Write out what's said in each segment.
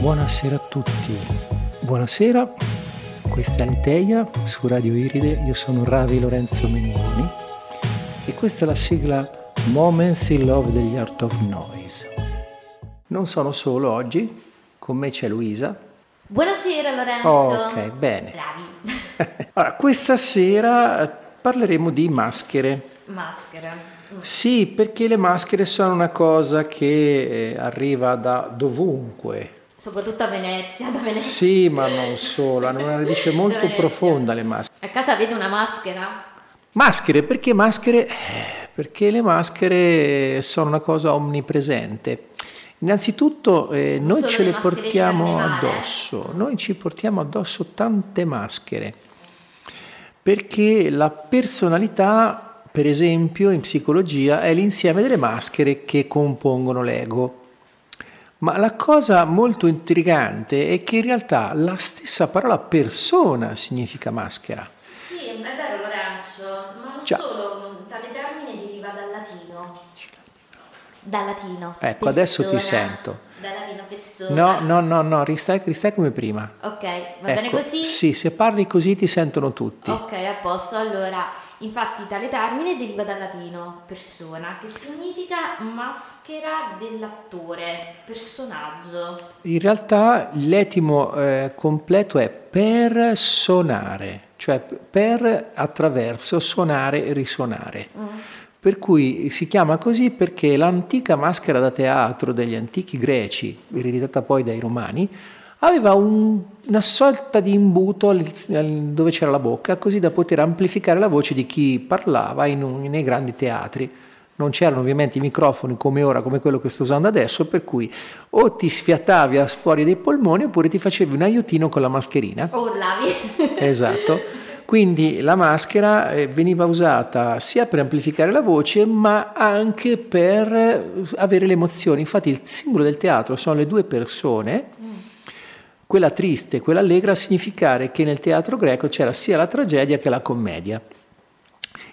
Buonasera a tutti. Buonasera, questa è Alteia su Radio Iride, io sono Ravi Lorenzo Mengoni e questa è la sigla Moments in Love degli Art of Noise. Non sono solo oggi, con me c'è Luisa. Buonasera Lorenzo. Ok, bene. Bravi. Allora, questa sera parleremo di maschere. Maschera. Mm. Sì, perché le maschere sono una cosa che eh, arriva da dovunque. Soprattutto a Venezia, da Venezia. Sì, ma non solo, hanno una radice molto profonda le maschere. A casa avete una maschera? Maschere, perché maschere? Eh, Perché le maschere sono una cosa omnipresente. Innanzitutto eh, noi ce le le portiamo addosso, noi ci portiamo addosso tante maschere, perché la personalità, per esempio, in psicologia è l'insieme delle maschere che compongono l'ego. Ma la cosa molto intrigante è che in realtà la stessa parola persona significa maschera. Sì, è vero Lorenzo, ma non Già. solo, tale termine deriva dal latino. Dal latino. Ecco, adesso ti persona. sento. Dal latino persona. No, no, no, no, ristai, ristai come prima. Ok, va bene Ecco, così? Sì, se parli così ti sentono tutti. Ok, a posto. Allora, infatti tale termine deriva dal latino persona, che significa maschera dell'attore, personaggio. In realtà l'etimo eh, completo è per suonare, cioè per attraverso suonare e risuonare. Mm. Per cui si chiama così perché l'antica maschera da teatro degli antichi greci, ereditata poi dai romani, aveva un- una sorta di imbuto dove c'era la bocca, così da poter amplificare la voce di chi parlava in un- nei grandi teatri. Non c'erano ovviamente i microfoni come ora, come quello che sto usando adesso, per cui o ti sfiatavi a fuori dei polmoni oppure ti facevi un aiutino con la mascherina. Urlavi. Esatto. Quindi la maschera eh, veniva usata sia per amplificare la voce, ma anche per avere le emozioni. Infatti il simbolo del teatro sono le due persone, quella triste quella allegra, a significare che nel teatro greco c'era sia la tragedia che la commedia.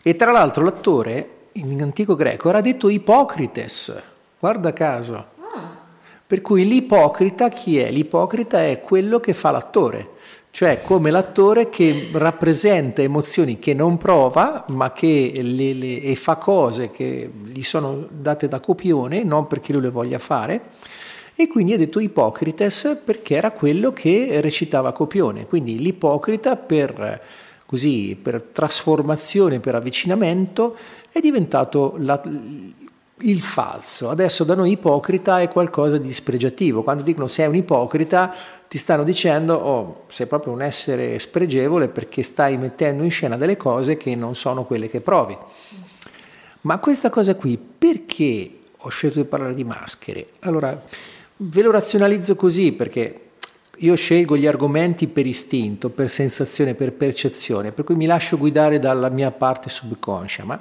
E tra l'altro l'attore in antico greco era detto Ipocrites, guarda caso. Per cui l'ipocrita chi è? L'ipocrita è quello che fa l'attore, cioè come l'attore che rappresenta emozioni che non prova, ma che le- le- e fa cose che gli sono date da copione, non perché lui le voglia fare. E quindi è detto ipocrites perché era quello che recitava copione. Quindi l'ipocrita per, così, per trasformazione, per avvicinamento, è diventato la- il falso. Adesso da noi ipocrita è qualcosa di spregiativo. Quando dicono sei un ipocrita, ti stanno dicendo oh, sei proprio un essere spregevole perché stai mettendo in scena delle cose che non sono quelle che provi. Ma questa cosa qui, perché ho scelto di parlare di maschere? Allora, ve lo razionalizzo così perché io scelgo gli argomenti per istinto, per sensazione, per percezione, per cui mi lascio guidare dalla mia parte subconscia, ma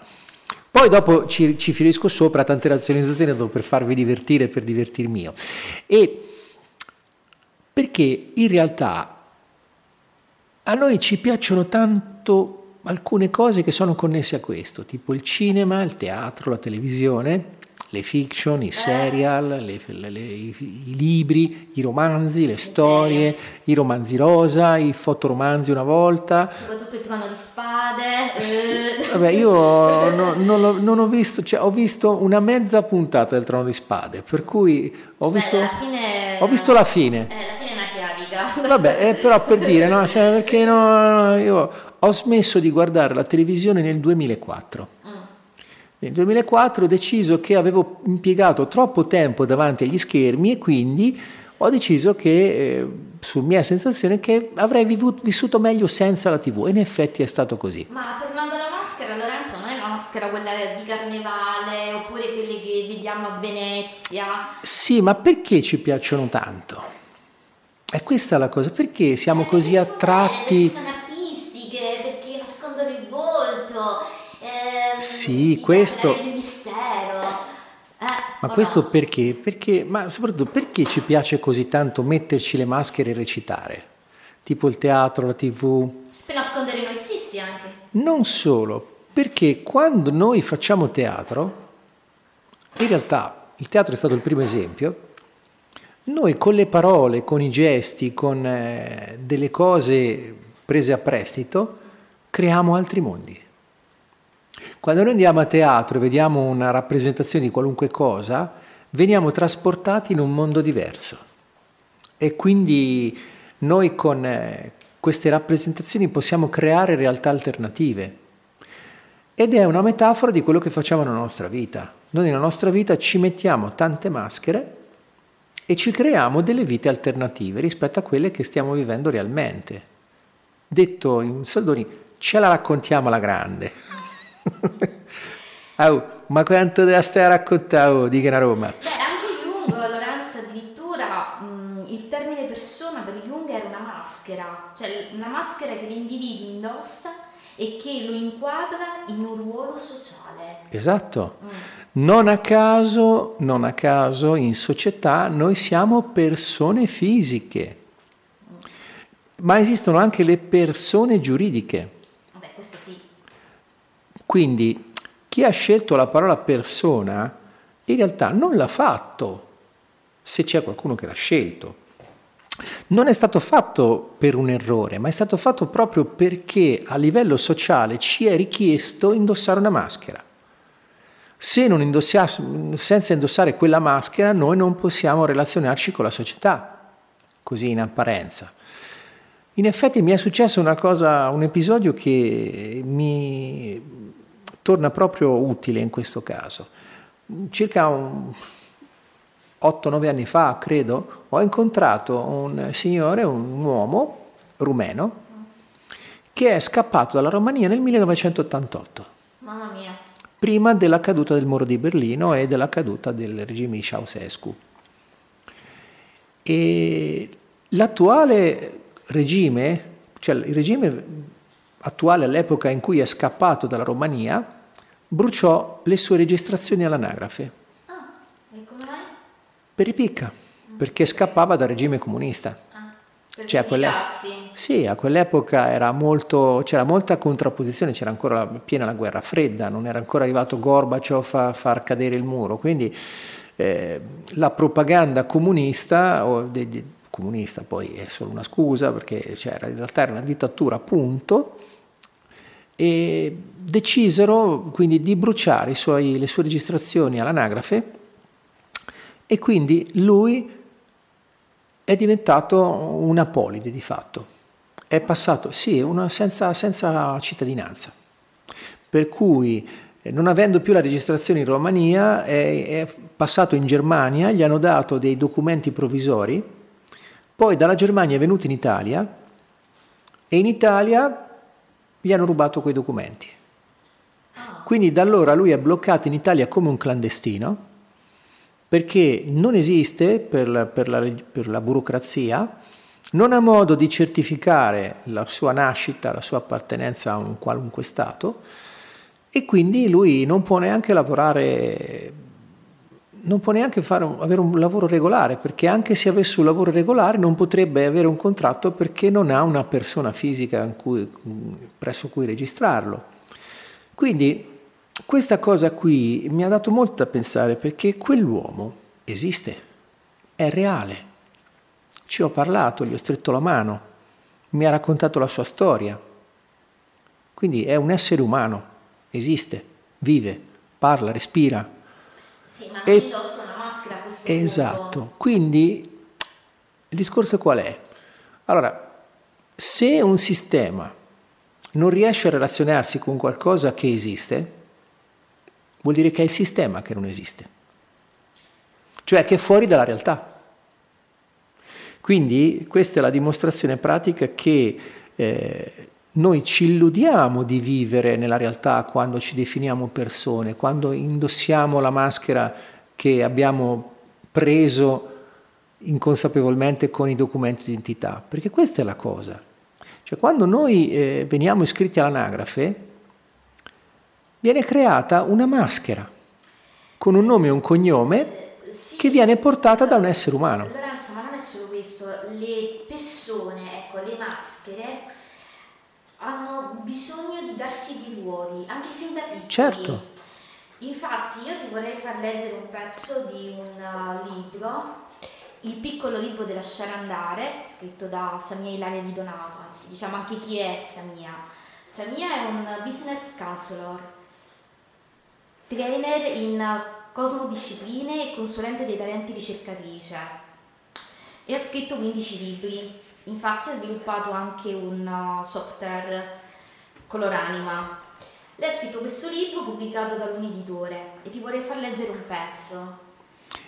poi dopo ci, ci finisco sopra tante razionalizzazioni dopo per farvi divertire, per divertirmi io. E perché in realtà a noi ci piacciono tanto alcune cose che sono connesse a questo, tipo il cinema, il teatro, la televisione, le fiction, i serial, le- le- le- i, libri, i romanzi, le storie, i romanzi rosa, i fotoromanzi una volta. Soprattutto il trono di spade. eh. Sì, Vabbè, io no- non, l'ho- non ho visto, cioè ho visto una mezza puntata del Trono di Spade, per cui ho Beh, visto, alla fine- ho visto la fine. Eh, la fine è una chiavica. Vabbè, eh, però per dire, no, cioè, perché no, no, io ho smesso di guardare la televisione nel 2004. Nel 2004 ho deciso che avevo impiegato troppo tempo davanti agli schermi e quindi ho deciso che, eh, su mia sensazione, che avrei vivu- vissuto meglio senza la TV. E in effetti è stato così. Ma tornando alla maschera, Lorenzo, non è la maschera quella di carnevale oppure quelle che vediamo a Venezia? Sì, ma perché ci piacciono tanto? È questa la cosa, perché siamo Eh, così sono belle, attratti? perché sono artistiche, perché nascondono il volto. ehm, Sì, questo- il mistero. Eh, Ma questo no? perché? Perché, ma soprattutto perché ci piace così tanto metterci le maschere e recitare? Tipo il teatro, la tv? Per nascondere noi stessi anche. Non solo, perché quando noi facciamo teatro, in realtà il teatro è stato il primo esempio, Noi con le parole, con i gesti, con eh, delle cose prese a prestito, creiamo altri mondi. Quando noi andiamo a teatro e vediamo una rappresentazione di qualunque cosa, veniamo trasportati in un mondo diverso. E quindi noi con eh, queste rappresentazioni possiamo creare realtà alternative. Ed è una metafora di quello che facciamo nella nostra vita. Noi nella nostra vita ci mettiamo tante maschere e ci creiamo delle vite alternative rispetto a quelle che stiamo vivendo realmente. Detto in soldoni, ce la raccontiamo alla grande. oh, ma quanto deve stare a raccontare, oh, dica a Roma? Beh, anche Jung, Lorenzo, addirittura mh, il termine persona per Jung era una maschera, cioè una maschera che l'individuo indossa e che lo inquadra in un ruolo sociale. Esatto. Mm. Non a caso, non a caso in società noi siamo persone fisiche, ma esistono anche le persone giuridiche. Quindi chi ha scelto la parola persona in realtà non l'ha fatto, se c'è qualcuno che l'ha scelto. Non è stato fatto per un errore, ma è stato fatto proprio perché a livello sociale ci è richiesto indossare una maschera. Se non indossiamo, senza indossare quella maschera noi non possiamo relazionarci con la società, così in apparenza. In effetti mi è successo una cosa, un episodio che mi torna proprio utile in questo caso. Circa 8-9 anni fa, credo, ho incontrato un signore, un uomo rumeno, che è scappato dalla Romania nel 1988. Mamma mia. Prima della caduta del muro di Berlino e della caduta del regime di Ceausescu. E l'attuale regime, cioè il regime attuale all'epoca in cui è scappato dalla Romania, bruciò le sue registrazioni all'anagrafe. Ah, e come mai? Per ripicca perché scappava dal regime comunista. Ah, cioè, quelle... Sì, a quell'epoca molto, c'era molta contrapposizione, c'era ancora piena la guerra fredda, non era ancora arrivato Gorbaciov a far cadere il muro, quindi eh, la propaganda comunista, o de, de, comunista poi è solo una scusa perché c'era, in realtà era una dittatura appunto, e decisero quindi di bruciare suoi, le sue registrazioni all'anagrafe e quindi lui è diventato un apolide di fatto. È passato, sì, una, senza, senza cittadinanza. Per cui, eh, non avendo più la registrazione in Romania, è, è passato in Germania, gli hanno dato dei documenti provvisori, poi dalla Germania è venuto in Italia e in Italia gli hanno rubato quei documenti. Quindi da allora lui è bloccato in Italia come un clandestino perché non esiste per la, per, la, per la, burocrazia, non ha modo di certificare la sua nascita, la sua appartenenza a un qualunque Stato e quindi lui non può neanche lavorare, non può neanche un, avere un lavoro regolare, perché anche se avesse un lavoro regolare non potrebbe avere un contratto perché non ha una persona fisica cui, presso cui registrarlo. Quindi questa cosa qui mi ha dato molto da pensare perché quell'uomo esiste, è reale. Ci ho parlato, gli ho stretto la mano, mi ha raccontato la sua storia. Quindi è un essere umano, esiste, vive, parla, respira. Sì, ma e... indossa una maschera a questo Esatto, punto. quindi il discorso qual è? Allora, se un sistema non riesce a relazionarsi con qualcosa che esiste, vuol dire che è il sistema che non esiste, cioè che è fuori dalla realtà. Quindi questa è la dimostrazione pratica che eh, noi ci illudiamo di vivere nella realtà quando ci definiamo persone, quando indossiamo la maschera che abbiamo preso inconsapevolmente con i documenti di identità, perché questa è la cosa. Cioè quando noi eh, veniamo iscritti all'anagrafe, viene creata una maschera con un nome e un cognome che viene portata da un essere umano. Lorenzo, ma non è solo questo, le persone, ecco, le maschere hanno bisogno di darsi dei ruoli, anche fin da piccoli. Certo. Infatti io ti vorrei far leggere un pezzo di un uh, libro Il piccolo libro da lasciare andare, scritto da Samia Ilaria Di Donato, anzi diciamo anche chi è Samia. Samia è un business counselor, trainer in cosmodiscipline e consulente dei talenti ricercatrice e ha scritto 15 libri. Infatti ha sviluppato anche un uh, software coloranima. Lei ha scritto questo libro pubblicato da un editore e ti vorrei far leggere un pezzo.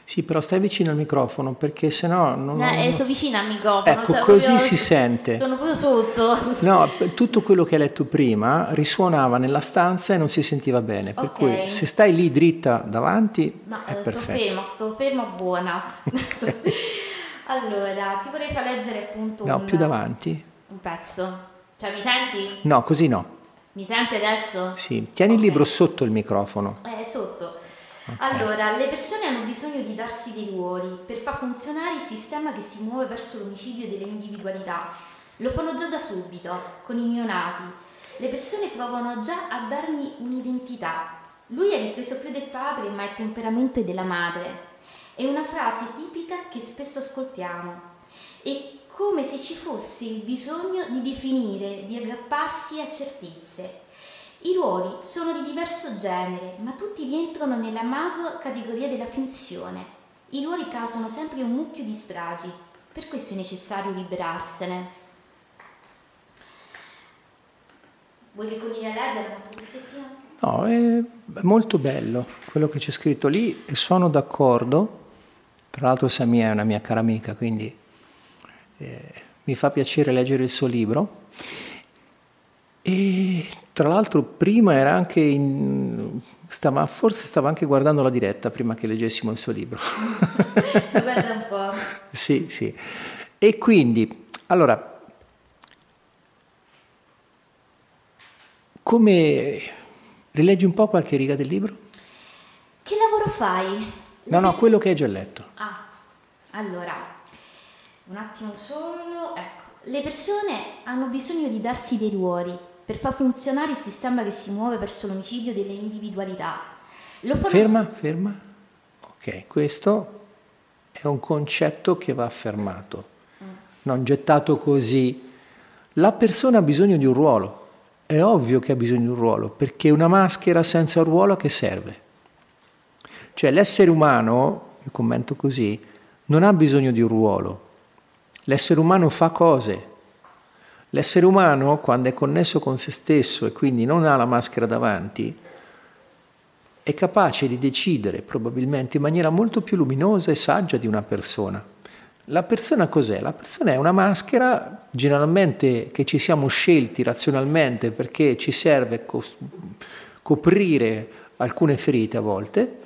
Sì, però stai vicino al microfono perché sennò non... No, eh, sto vicino al microfono. Ecco, cioè, così proprio, si sente. Sono proprio sotto. No, tutto quello che hai letto prima risuonava nella stanza e non si sentiva bene. Per okay. cui se stai lì dritta davanti no, è sto perfetto. ferma, sto ferma buona. Okay. allora, ti vorrei far leggere appunto no, un... più davanti. Un pezzo. Cioè, mi senti? No, così no. Mi senti adesso? Sì, tieni okay. il libro sotto il microfono. Eh, sotto. Okay. Allora, le persone hanno bisogno di darsi dei ruoli per far funzionare il sistema che si muove verso l'omicidio delle individualità. Lo fanno già da subito, con i neonati. Le persone provano già a dargli un'identità. Lui è ripreso più del padre, ma è temperamento della madre. È una frase tipica che spesso ascoltiamo. È come se ci fosse il bisogno di definire, di aggrapparsi a certezze i ruoli sono di diverso genere, ma tutti rientrano nella macro categoria della finzione. I ruoli causano sempre un mucchio di stragi, per questo è necessario liberarsene. Vuoi ricominciare a leggere un pezzettino? No, è molto bello quello che c'è scritto lì e sono d'accordo. Tra l'altro Samia è una mia cara amica, quindi eh, mi fa piacere leggere il suo libro. E tra l'altro prima era anche in, stava, forse stava anche guardando la diretta prima che leggessimo il suo libro. Guarda un po'. sì, sì. E quindi, allora, come rileggi un po' qualche riga del libro? Che lavoro fai? No, no, quello che hai già letto. Ah, allora, un attimo solo, ecco. Le persone hanno bisogno di darsi dei ruoli per far funzionare il sistema che si muove verso l'omicidio delle individualità. Ferma, ferma. Ok, questo è un concetto che va affermato, mm. non gettato così. La persona ha bisogno di un ruolo, è ovvio che ha bisogno di un ruolo, perché una maschera senza ruolo a che serve? Cioè l'essere umano, io commento così, non ha bisogno di un ruolo. L'essere umano fa cose, L'essere umano, quando è connesso con se stesso e quindi non ha la maschera davanti, è capace di decidere probabilmente in maniera molto più luminosa e saggia di una persona. La persona cos'è? La persona è una maschera generalmente che ci siamo scelti razionalmente perché ci serve coprire alcune ferite a volte,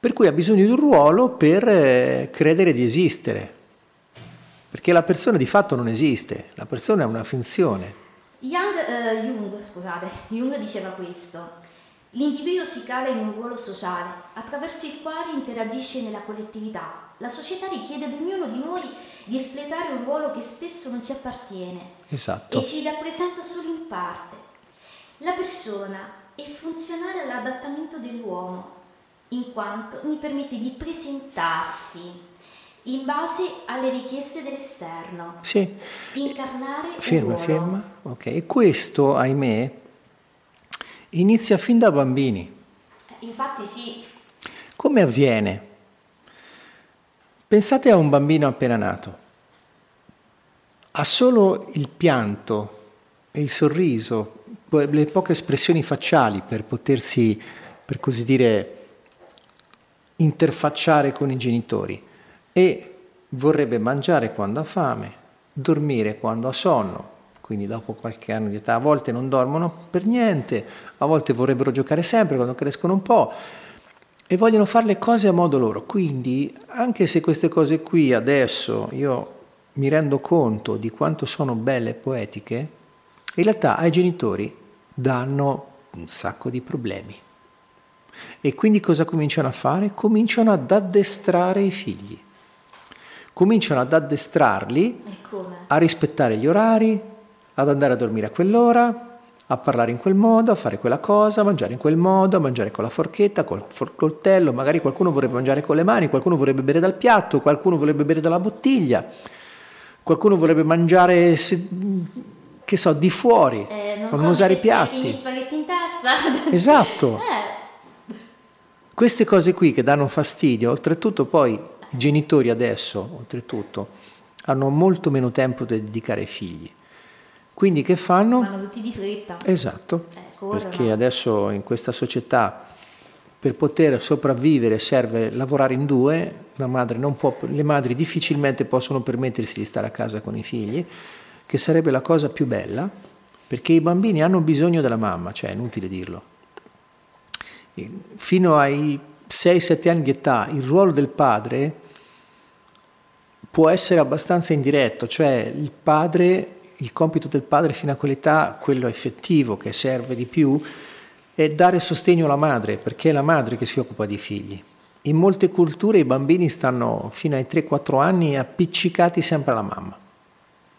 per cui ha bisogno di un ruolo per eh, credere di esistere, perché la persona di fatto non esiste, la persona è una finzione. Young, eh, Jung, scusate, Jung diceva questo. L'individuo si cala in un ruolo sociale attraverso il quale interagisce nella collettività. La società richiede ad ognuno di noi di espletare un ruolo che spesso non ci appartiene esatto. e ci rappresenta solo in parte. La persona è funzionale all'adattamento dell'uomo, in quanto gli permette di presentarsi in base alle richieste dell'esterno. Sì. Incarnare ferma, ferma. Ok, e questo, ahimè, inizia fin da bambini. Eh, infatti sì. Come avviene? Pensate a un bambino appena nato. Ha solo il pianto, il sorriso, le poche espressioni facciali per potersi, per così dire, interfacciare con i genitori e vorrebbe mangiare quando ha fame, dormire quando ha sonno, quindi dopo qualche anno di età a volte non dormono per niente, a volte vorrebbero giocare sempre quando crescono un po' e vogliono fare le cose a modo loro. Quindi anche se queste cose qui adesso io mi rendo conto di quanto sono belle e poetiche, in realtà ai genitori danno un sacco di problemi. E quindi cosa cominciano a fare? Cominciano ad addestrare i figli cominciano ad addestrarli a rispettare gli orari, ad andare a dormire a quell'ora, a parlare in quel modo, a fare quella cosa, a mangiare in quel modo, a mangiare con la forchetta, col coltello, magari qualcuno vorrebbe mangiare con le mani, qualcuno vorrebbe bere dal piatto, qualcuno vorrebbe bere dalla bottiglia, qualcuno vorrebbe mangiare, che so, di fuori, Eh, non non so, usare i mettersi Gli piatti. spaghetti in testa. Esatto. Eh, Queste cose qui che danno fastidio, oltretutto poi i genitori adesso, oltretutto, hanno molto meno tempo da dedicare ai figli. Quindi che fanno? vanno tutti di fretta. Esatto, Eh, perché adesso in questa società per poter sopravvivere serve lavorare in due, una madre non può, le madri difficilmente possono permettersi di stare a casa con i figli, che sarebbe la cosa più bella, perché i bambini hanno bisogno della mamma, cioè è inutile dirlo. E Fino ai 6-7 anni di età il ruolo del padre può essere abbastanza indiretto, cioè il padre, il compito del padre fino a quell'età, quello effettivo che serve di più, è dare sostegno alla madre, perché è la madre che si occupa dei figli. In molte culture i bambini stanno fino ai 3-4 anni appiccicati sempre alla mamma.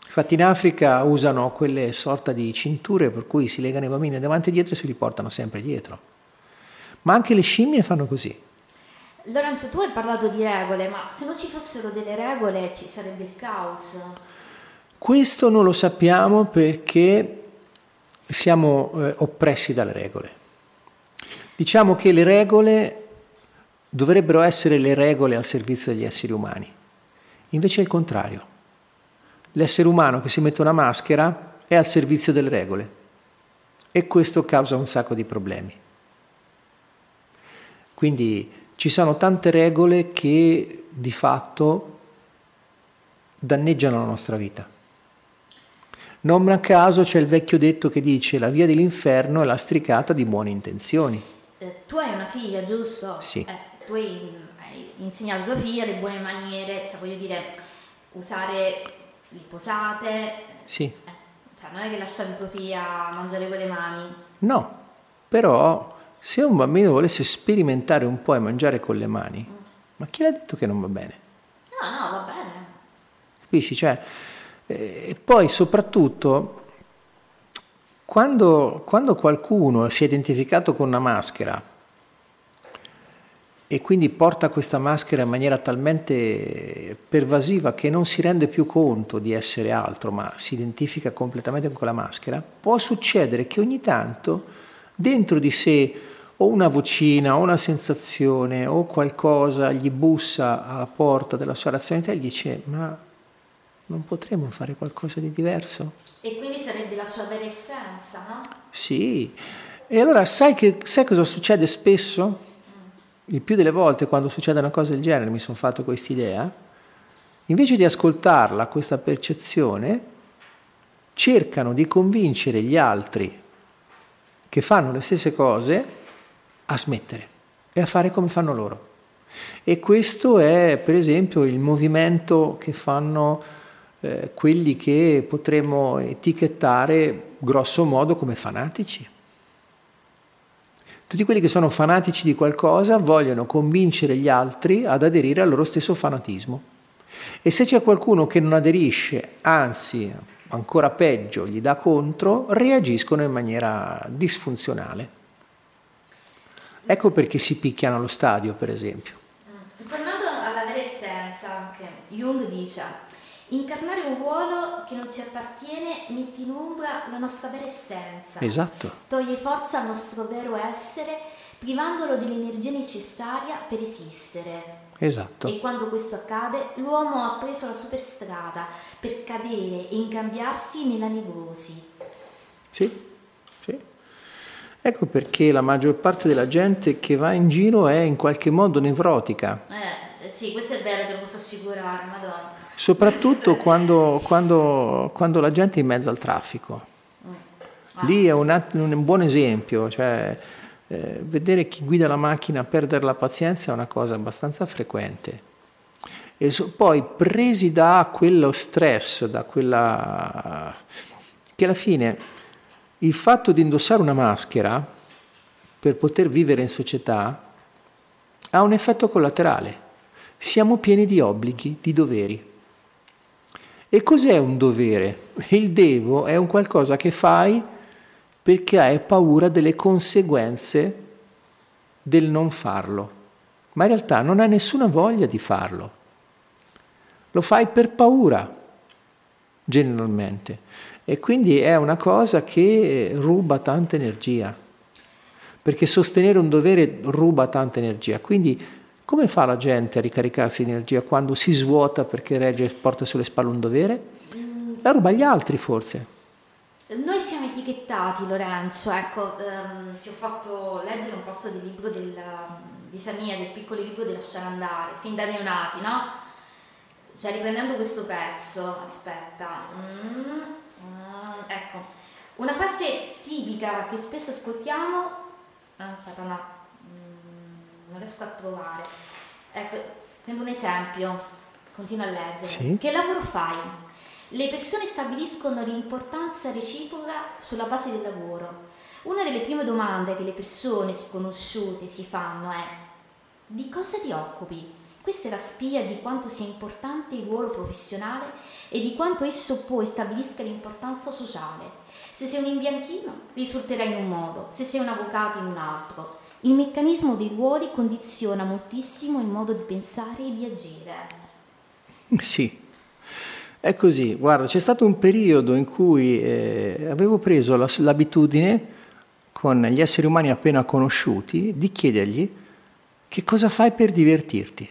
Infatti in Africa usano quelle sorta di cinture per cui si legano i bambini davanti e dietro e se li portano sempre dietro. Ma anche le scimmie fanno così. Lorenzo, tu hai parlato di regole, ma se non ci fossero delle regole ci sarebbe il caos. Questo non lo sappiamo perché siamo eh, oppressi dalle regole. Diciamo che le regole dovrebbero essere le regole al servizio degli esseri umani. Invece è il contrario. L'essere umano che si mette una maschera è al servizio delle regole e questo causa un sacco di problemi. Quindi ci sono tante regole che di fatto danneggiano la nostra vita. Non a caso c'è il vecchio detto che dice la via dell'inferno è lastricata di buone intenzioni. Eh, tu hai una figlia, giusto? Sì. Eh, tu hai, hai insegnato a tua figlia le buone maniere, cioè voglio dire, usare le posate. Sì, eh, cioè non è che lasciavi tua figlia mangiare con le mani. no, però se un bambino volesse sperimentare un po' e mangiare con le mani, ma chi l'ha detto che non va bene? No, no, va bene. Capisci? Cioè, eh, e poi soprattutto quando, quando qualcuno si è identificato con una maschera e quindi porta questa maschera in maniera talmente pervasiva che non si rende più conto di essere altro, ma si identifica completamente con quella maschera, può succedere che ogni tanto dentro di sé o una vocina o una sensazione o qualcosa gli bussa alla porta della sua razionalità e gli dice ma non potremmo fare qualcosa di diverso? E quindi sarebbe la sua vera essenza, no? Sì. E allora sai, che, sai cosa succede spesso? Il più delle volte quando succede una cosa del genere mi sono fatto questa idea, invece di ascoltarla, questa percezione, cercano di convincere gli altri che fanno le stesse cose a smettere e a fare come fanno loro. E questo è per esempio il movimento che fanno eh, quelli che potremmo etichettare grosso modo come fanatici. Tutti quelli che sono fanatici di qualcosa vogliono convincere gli altri ad aderire al loro stesso fanatismo. E se c'è qualcuno che non aderisce, anzi ancora peggio, gli dà contro, reagiscono in maniera disfunzionale. Ecco perché si picchiano allo stadio, per esempio. Tornando alla vera essenza, anche Jung dice: incarnare un ruolo che non ci appartiene mette in ombra la nostra vera essenza, Esatto, toglie forza al nostro vero essere, privandolo dell'energia necessaria per esistere. esatto. E quando questo accade, l'uomo ha preso la superstrada per cadere e incambiarsi nella nevrosi. Sì. Ecco perché la maggior parte della gente che va in giro è in qualche modo nevrotica, Eh, sì, questo è vero, te lo posso assicurare, madonna. soprattutto quando, quando- quando la gente è in mezzo al traffico. Ah. Lì è un, un buon esempio, cioè eh, vedere chi guida la macchina perdere la pazienza è una cosa abbastanza frequente. E so- poi presi da quello stress, da quella... che alla fine il fatto di indossare una maschera per poter vivere in società ha un effetto collaterale. Siamo pieni di obblighi, di doveri. E cos'è un dovere? Il devo è un qualcosa che fai perché hai paura delle conseguenze del non farlo, ma in realtà non hai nessuna voglia di farlo. Lo fai per paura, generalmente. E quindi è una cosa che ruba tanta energia, perché sostenere un dovere ruba tanta energia. Quindi come fa la gente a ricaricarsi di energia quando si svuota perché regge e porta sulle spalle un dovere? La ruba agli altri forse. Noi siamo etichettati, Lorenzo, ecco, ehm, ti ho fatto leggere un passo del libro del, di Samia, del piccolo libro di Lasciare andare, fin da neonati, no? Cioè, riprendendo questo pezzo, aspetta, mm, mm, ecco, una frase tipica che spesso ascoltiamo, ah, aspetta, no, mm, non riesco a trovare, ecco, prendo un esempio, continuo a leggere, sì. che lavoro fai? Le persone stabiliscono l'importanza reciproca sulla base del lavoro. Una delle prime domande che le persone sconosciute si fanno è di cosa ti occupi? Questa è la spia di quanto sia importante il ruolo professionale e di quanto esso poi stabilisca l'importanza sociale. Se sei un imbianchino, risulterai in un modo, se sei un avvocato in un altro. Il meccanismo dei ruoli condiziona moltissimo il modo di pensare e di agire. Sì, è così, guarda, c'è stato un periodo in cui eh, avevo preso la, l'abitudine con gli esseri umani appena conosciuti di chiedergli che cosa fai per divertirti.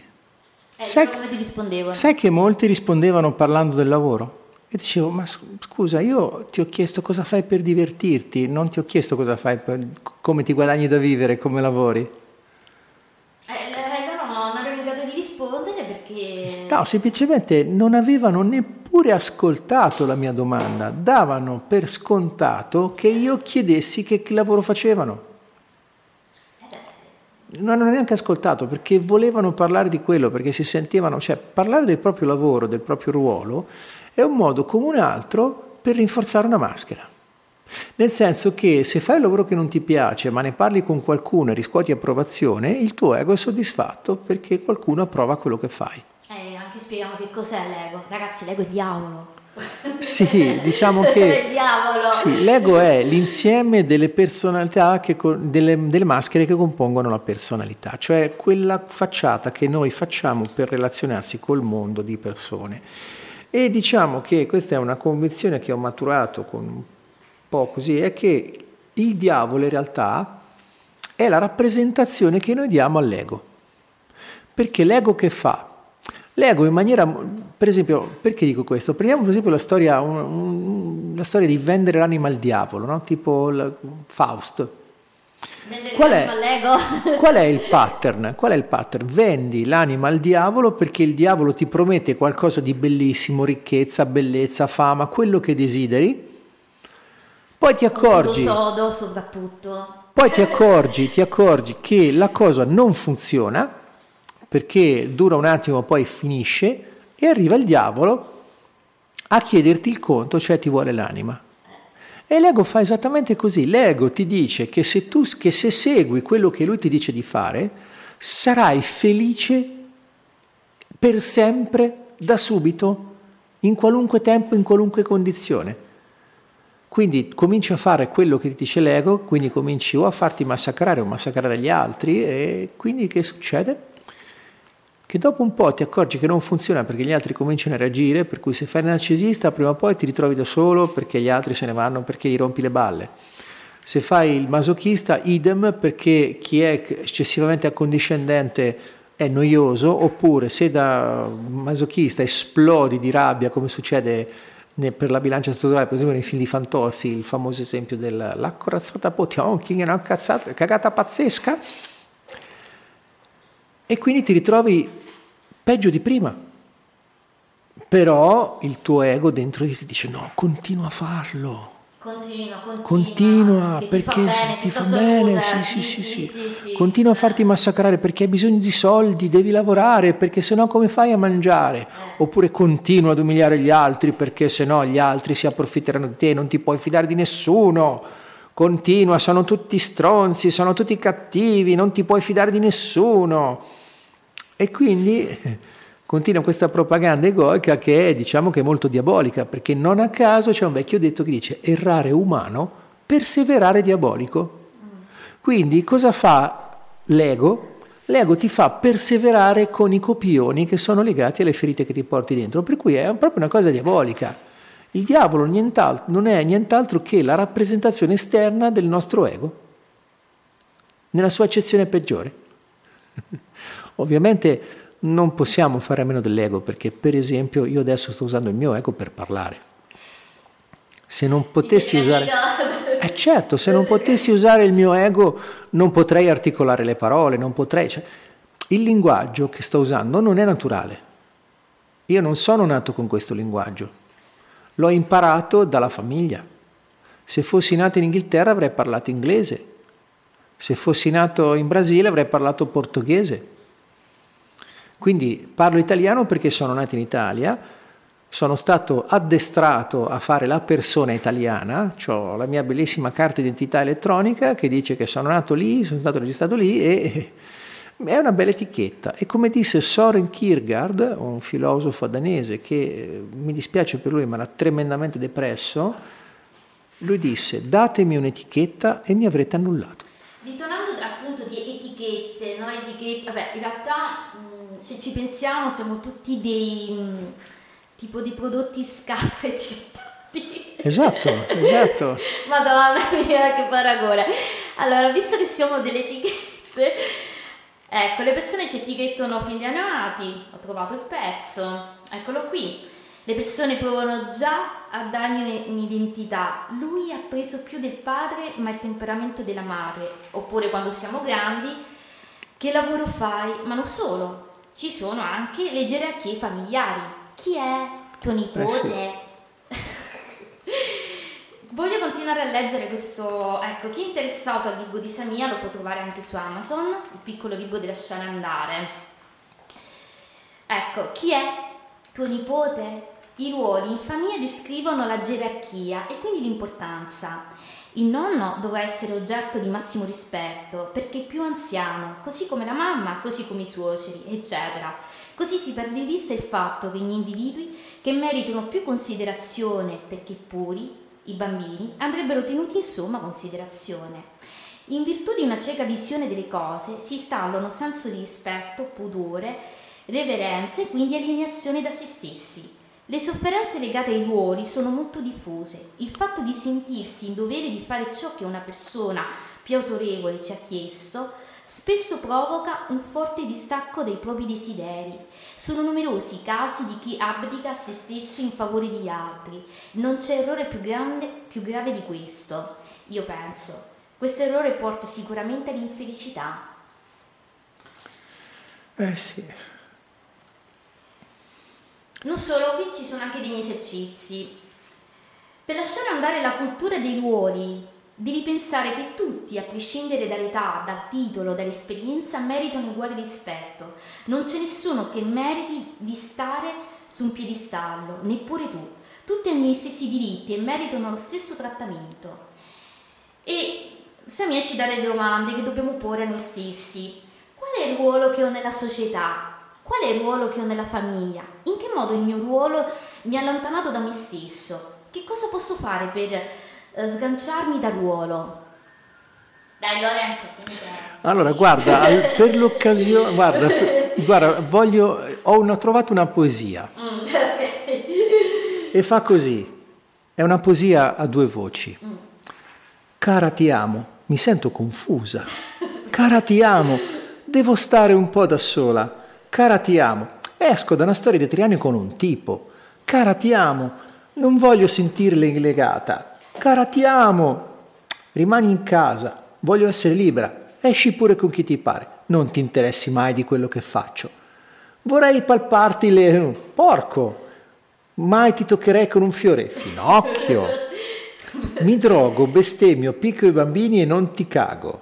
Eh, sai? Sai che molti rispondevano parlando del lavoro? E dicevo, ma scusa, io ti ho chiesto cosa fai per divertirti, non ti ho chiesto cosa fai per, come ti guadagni da vivere, come lavori. Eh, perché... No, semplicemente non avevano neppure ascoltato la mia domanda, davano per scontato che io chiedessi che lavoro facevano. Non hanno neanche ascoltato perché volevano parlare di quello, perché si sentivano, cioè parlare del proprio lavoro, del proprio ruolo, è un modo come un altro per rinforzare una maschera. Nel senso che se fai un lavoro che non ti piace, ma ne parli con qualcuno e riscuoti approvazione, il tuo ego è soddisfatto perché qualcuno approva quello che fai. Eh, anche spieghiamo che cos'è l'ego. Ragazzi, l'ego è diavolo. Sì, diciamo che sì, l'ego è l'insieme delle personalità, che, delle, delle maschere che compongono la personalità, cioè quella facciata che noi facciamo per relazionarsi col mondo di persone. E diciamo che questa è una convinzione che ho maturato con po' così, è che il diavolo in realtà è la rappresentazione che noi diamo all'ego. Perché l'ego che fa? L'ego in maniera, per esempio, perché dico questo? Prendiamo per esempio la storia, un, un, la storia di vendere l'anima al diavolo, no? tipo il, Faust. Qual è, qual è, il pattern? Qual è il pattern? Vendi l'anima al diavolo perché il diavolo ti promette qualcosa di bellissimo, ricchezza, bellezza, fama, quello che desideri, poi ti accorgi... sodo soprattutto. Poi ti accorgi, ti accorgi che la cosa non funziona, perché dura un attimo, poi finisce, e arriva il diavolo a chiederti il conto, cioè ti vuole l'anima. E l'ego fa esattamente così. L'ego ti dice che se, tu, che se segui quello che lui ti dice di fare, sarai felice per sempre, da subito, in qualunque tempo, in qualunque condizione. Quindi cominci a fare quello che ti dice l'ego, quindi cominci o a farti massacrare o massacrare gli altri e quindi che succede? Che dopo un po' ti accorgi che non funziona perché gli altri cominciano a reagire, per cui se fai narcisista prima o poi ti ritrovi da solo perché gli altri se ne vanno perché gli rompi le balle. Se fai il masochista, idem, perché chi è eccessivamente accondiscendente è noioso, oppure se da masochista esplodi di rabbia come succede per la bilancia strutturale, per esempio nei film di Fantozzi, il famoso esempio della corazzata Potionkin, una cazzata, cagata pazzesca, e quindi ti ritrovi peggio di prima. Però il tuo ego dentro di te dice no, continua a farlo, Continua, continua, continua perché ti fa bene, sì, sì, sì, sì, sì, continua a farti massacrare perché hai bisogno di soldi, devi lavorare perché sennò come fai a mangiare? Eh. Oppure continua ad umiliare gli altri perché sennò gli altri si approfitteranno di te, non ti puoi fidare di nessuno. Continua, sono tutti stronzi, sono tutti cattivi, non ti puoi fidare di nessuno. E quindi continua questa propaganda egoica che è, diciamo che è molto diabolica, perché non a caso c'è un vecchio detto che dice errare umano, perseverare diabolico. Quindi cosa fa l'ego? L'ego ti fa perseverare con i copioni che sono legati alle ferite che ti porti dentro, per cui è proprio una cosa diabolica. Il diavolo non è nient'altro che la rappresentazione esterna del nostro ego, nella sua accezione peggiore. Ovviamente non possiamo fare a meno dell'ego perché, per esempio, io adesso sto usando il mio ego per parlare. Se non potessi usare... Eh certo, se non potessi usare il mio ego non potrei articolare le parole, non potrei... Cioè, il linguaggio che sto usando non è naturale. Io non sono nato con questo linguaggio. L'ho imparato dalla famiglia. Se fossi nato in Inghilterra avrei parlato inglese. Se fossi nato in Brasile avrei parlato portoghese. Quindi parlo italiano perché sono nato in Italia, sono stato addestrato a fare la persona italiana, ho la mia bellissima carta d'identità elettronica che dice che sono nato lì, sono stato registrato lì e è una bella etichetta. E come disse Soren Kierkegaard, un filosofo danese che eh, mi dispiace per lui ma era tremendamente depresso, lui disse datemi un'etichetta e mi avrete annullato. Ritornando appunto di etichette, no? etichette vabbè, in realtà se ci pensiamo siamo tutti dei... Mh, tipo di prodotti scatole etichettati. Esatto, esatto. Madonna mia, che paragone. Allora, visto che siamo delle etichette, ecco, le persone ci etichettano fin da neonati, ho trovato il pezzo, eccolo qui. Le persone provano già a dargli un'identità. Lui ha preso più del padre, ma il temperamento della madre. Oppure quando siamo grandi, che lavoro fai? Ma non solo, ci sono anche le gerarchie familiari chi è tuo nipote? Eh sì. Voglio continuare a leggere questo, ecco, chi è interessato al libro di Samia lo può trovare anche su Amazon, il piccolo libro di lasciare andare. Ecco, chi è tuo nipote? I ruoli in famiglia descrivono la gerarchia e quindi l'importanza. Il nonno dovrà essere oggetto di massimo rispetto perché più anziano, così come la mamma, così come i suoceri, eccetera. Così si perde di vista il fatto che gli individui che meritano più considerazione perché puri, i bambini, andrebbero tenuti in somma considerazione. In virtù di una cieca visione delle cose si installano senso di rispetto, pudore, reverenza e quindi alienazione da se stessi. Le sofferenze legate ai ruoli sono molto diffuse. Il fatto di sentirsi in dovere di fare ciò che una persona più autorevole ci ha chiesto spesso provoca un forte distacco dai propri desideri. Sono numerosi i casi di chi abdica a se stesso in favore di altri. Non c'è errore più grande, più grave di questo. Io penso. Questo errore porta sicuramente all'infelicità. Eh sì. Non solo, qui ci sono anche degli esercizi. Per lasciare andare la cultura dei ruoli Devi pensare che tutti, a prescindere dall'età, dal titolo, dall'esperienza, meritano uguale rispetto. Non c'è nessuno che meriti di stare su un piedistallo, neppure tu. Tutti hanno gli stessi diritti e meritano lo stesso trattamento. E Samia ci dà delle domande che dobbiamo porre a noi stessi. Qual è il ruolo che ho nella società? Qual è il ruolo che ho nella famiglia? In che modo il mio ruolo mi ha allontanato da me stesso? Che cosa posso fare per eh, sganciarmi dal ruolo. Dai Lorenzo, allora guarda, per l'occasione, guarda, guarda voglio, ho una, trovato una poesia mm, okay. e fa così, è una poesia a due voci. Mm. Cara ti amo, mi sento confusa. Cara ti amo, devo stare un po' da sola. Cara ti amo, esco da una storia di tre anni con un tipo. Cara ti amo, non voglio sentirle legata. Cara, ti amo, rimani in casa, voglio essere libera, esci pure con chi ti pare, non ti interessi mai di quello che faccio. Vorrei palparti le... Porco, mai ti toccherei con un fiore, finocchio. Mi drogo, bestemmio, picco i bambini e non ti cago.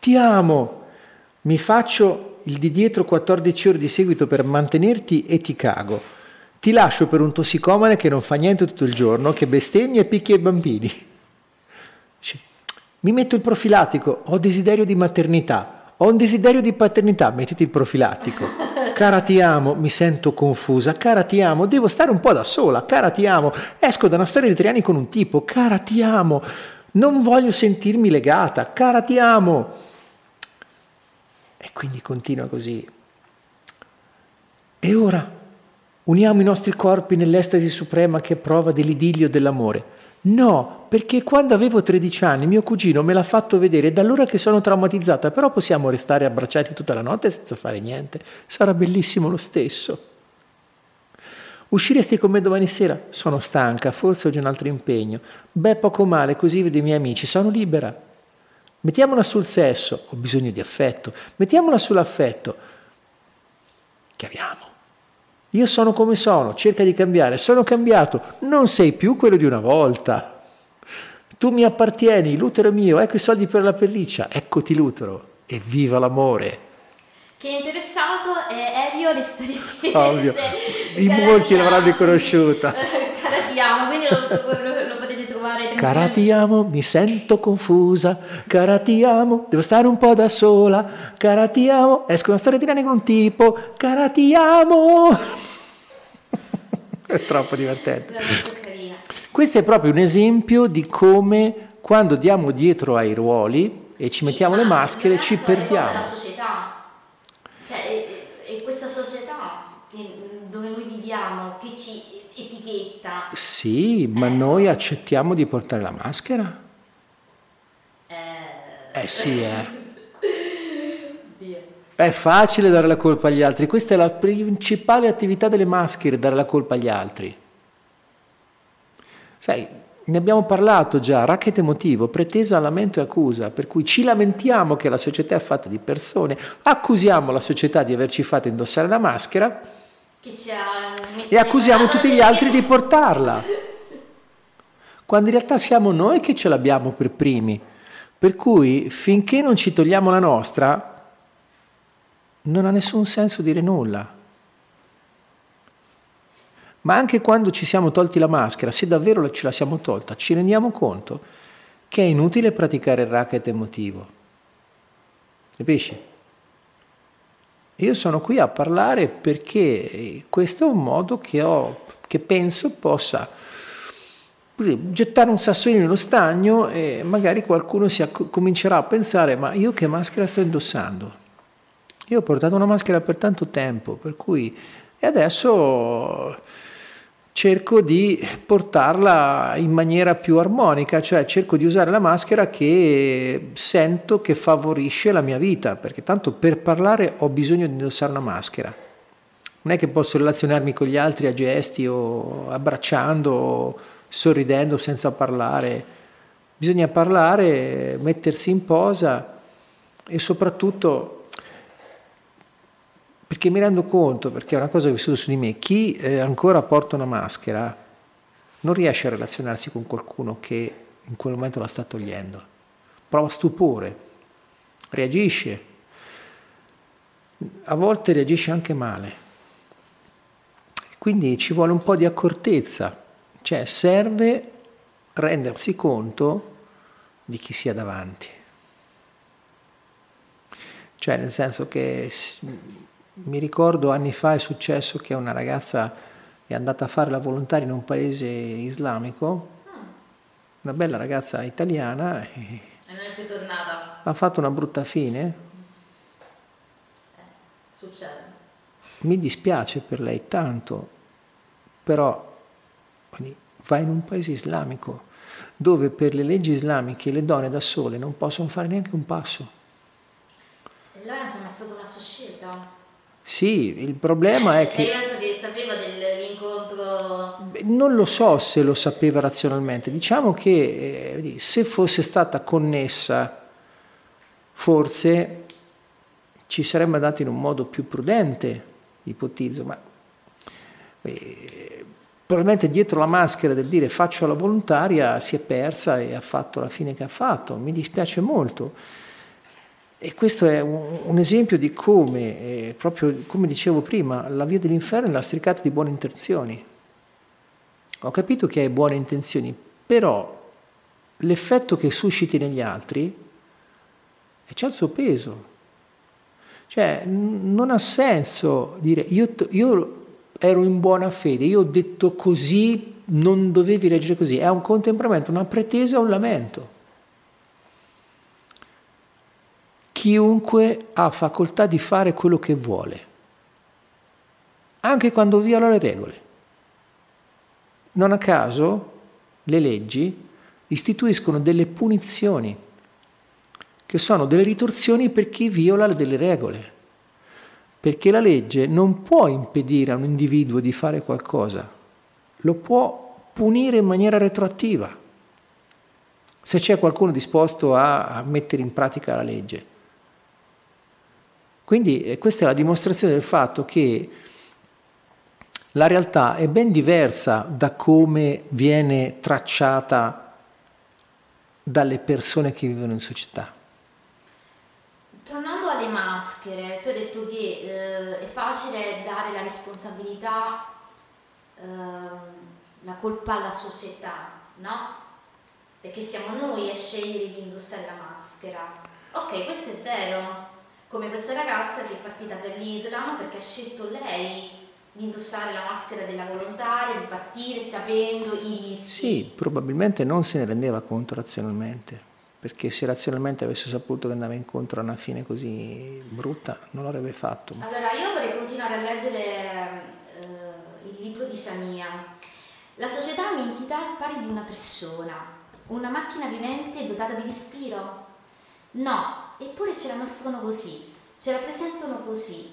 Ti amo, mi faccio il di dietro 14 ore di seguito per mantenerti e ti cago. Ti lascio per un tossicomane che non fa niente tutto il giorno, che bestemmia e picchia i bambini. Mi metto il profilattico, ho desiderio di maternità, ho un desiderio di paternità, mettiti il profilattico. Cara ti amo, mi sento confusa, cara ti amo, devo stare un po' da sola, cara ti amo, esco da una storia di tre anni con un tipo, cara ti amo, non voglio sentirmi legata, cara ti amo. E quindi continua così. E ora uniamo i nostri corpi nell'estasi suprema che è prova dell'idillio dell'amore. No, perché quando avevo 13 anni mio cugino me l'ha fatto vedere e da allora che sono traumatizzata, però possiamo restare abbracciati tutta la notte senza fare niente. Sarà bellissimo lo stesso. Usciresti con me domani sera? Sono stanca, forse già un altro impegno. Beh, poco male, così vedo i miei amici, sono libera. Mettiamola sul sesso, ho bisogno di affetto. Mettiamola sull'affetto. Chiariamo. Io sono come sono, cerca di cambiare, sono cambiato, non sei più quello di una volta. Tu mi appartieni, l'utero è mio, ecco i soldi per la pelliccia, eccoti l'utero e viva l'amore. Che è interessato è Elio le storie Ovvio, in molti l'avranno riconosciuta. Cara ti amo, quindi lo, lo, lo. Cara ti amo, mi sento confusa, cara ti amo, devo stare un po' da sola, cara ti amo, esco una storia di con un tipo, cara ti amo. è troppo divertente. Questo è proprio un esempio di come quando diamo dietro ai ruoli e ci sì, mettiamo le maschere ci perdiamo. È la società, cioè è, è questa società dove noi viviamo che ci etichetta. Sì, ma eh. noi accettiamo di portare la maschera? Eh, eh sì, eh. È facile dare la colpa agli altri, questa è la principale attività delle maschere, dare la colpa agli altri. Sai, ne abbiamo parlato già, racket emotivo, pretesa, lamento e accusa, per cui ci lamentiamo che la società è fatta di persone, accusiamo la società di averci fatto indossare la maschera e accusiamo tutti gli altri di portarla, quando in realtà siamo noi che ce l'abbiamo per primi. Per cui finché non ci togliamo la nostra, non ha nessun senso dire nulla. Ma anche quando ci siamo tolti la maschera, se davvero ce la siamo tolta, ci rendiamo conto che è inutile praticare il racket emotivo. Capisci? Io sono qui a parlare perché questo è un modo che, ho, che penso possa così, gettare un sassolino nello stagno e magari qualcuno si acc- comincerà a pensare ma io che maschera sto indossando? Io ho portato una maschera per tanto tempo, per cui e adesso cerco di portarla in maniera più armonica, cioè cerco di usare la maschera che sento che favorisce la mia vita, perché tanto per parlare ho bisogno di indossare una maschera. Non è che posso relazionarmi con gli altri a gesti o abbracciando o sorridendo senza parlare. Bisogna parlare, mettersi in posa e soprattutto perché mi rendo conto, perché è una cosa che ho vissuto su di me, chi eh, ancora porta una maschera non riesce a relazionarsi con qualcuno che in quel momento la sta togliendo. Prova stupore, reagisce, a volte reagisce anche male. Quindi ci vuole un po' di accortezza, cioè serve rendersi conto di chi sia davanti. Cioè nel senso che mi ricordo anni fa è successo che una ragazza è andata a fare la volontaria in un paese islamico, una bella ragazza italiana, e non è più tornata. Ha fatto una brutta fine. Eh, succede. Mi dispiace per lei tanto, però va in un paese islamico dove per le leggi islamiche le donne da sole non possono fare neanche un passo. E allora insomma è stata una sua scelta. Sì, il problema eh, è che... Penso che sapeva dell'incontro... Non lo so se lo sapeva razionalmente, diciamo che eh, se fosse stata connessa, forse ci saremmo andati in un modo più prudente, ipotizzo, ma eh, probabilmente dietro la maschera del dire faccio la volontaria si è persa e ha fatto la fine che ha fatto, mi dispiace molto e questo è un, esempio di come, eh, proprio come dicevo prima, la via dell'inferno è lastricata di buone intenzioni. Ho capito che hai buone intenzioni, però l'effetto che susciti negli altri c'è il suo peso. Cioè, non ha senso dire io, io ero in buona fede, io ho detto così, non dovevi reagire così. È un contemperamento, una pretesa, un lamento. Chiunque ha facoltà di fare quello che vuole, anche quando viola le regole. Non a caso le leggi istituiscono delle punizioni, che sono delle ritorsioni per chi viola delle regole, perché la legge non può impedire a un individuo di fare qualcosa, lo può punire in maniera retroattiva, se c'è qualcuno disposto a, mettere in pratica la legge. Quindi eh, questa è la dimostrazione del fatto che la realtà è ben diversa da come viene tracciata dalle persone che vivono in società. Tornando alle maschere, tu hai detto che eh, è facile dare la responsabilità, eh, la colpa alla società, no? Perché siamo noi a scegliere di indossare la maschera. Ok, questo è vero, come questa ragazza che è partita per l'Islam perché ha scelto lei di indossare la maschera della volontaria, di partire sapendo i rischi. Sì, probabilmente non se ne rendeva conto razionalmente, perché se razionalmente avesse saputo che andava incontro a una fine così brutta, non l'avrebbe fatto. Allora, io vorrei continuare a leggere eh, il libro di Sania. La società è un'entità pari di una persona, una macchina vivente dotata di respiro. No, eppure ce la mostrano così, ce la presentano così.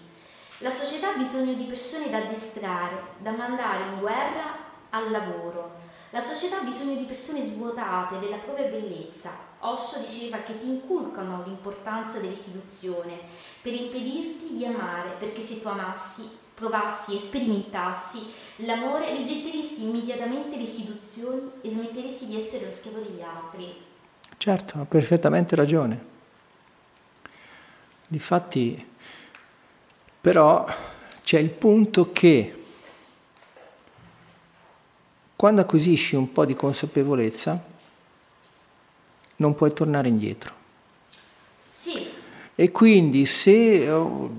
La società ha bisogno di persone da addestrare, da mandare in guerra al lavoro. La società ha bisogno di persone svuotate della propria bellezza. Osho diceva che ti inculcano l'importanza dell'istituzione per impedirti di amare, perché se tu amassi, provassi e sperimentassi l'amore, rigetteresti immediatamente le istituzioni e smetteresti di essere lo schiavo degli altri. Certo, ha perfettamente ragione. Difatti, però, c'è il punto che quando acquisisci un po' di consapevolezza, non puoi tornare indietro. Sì. E quindi se oh,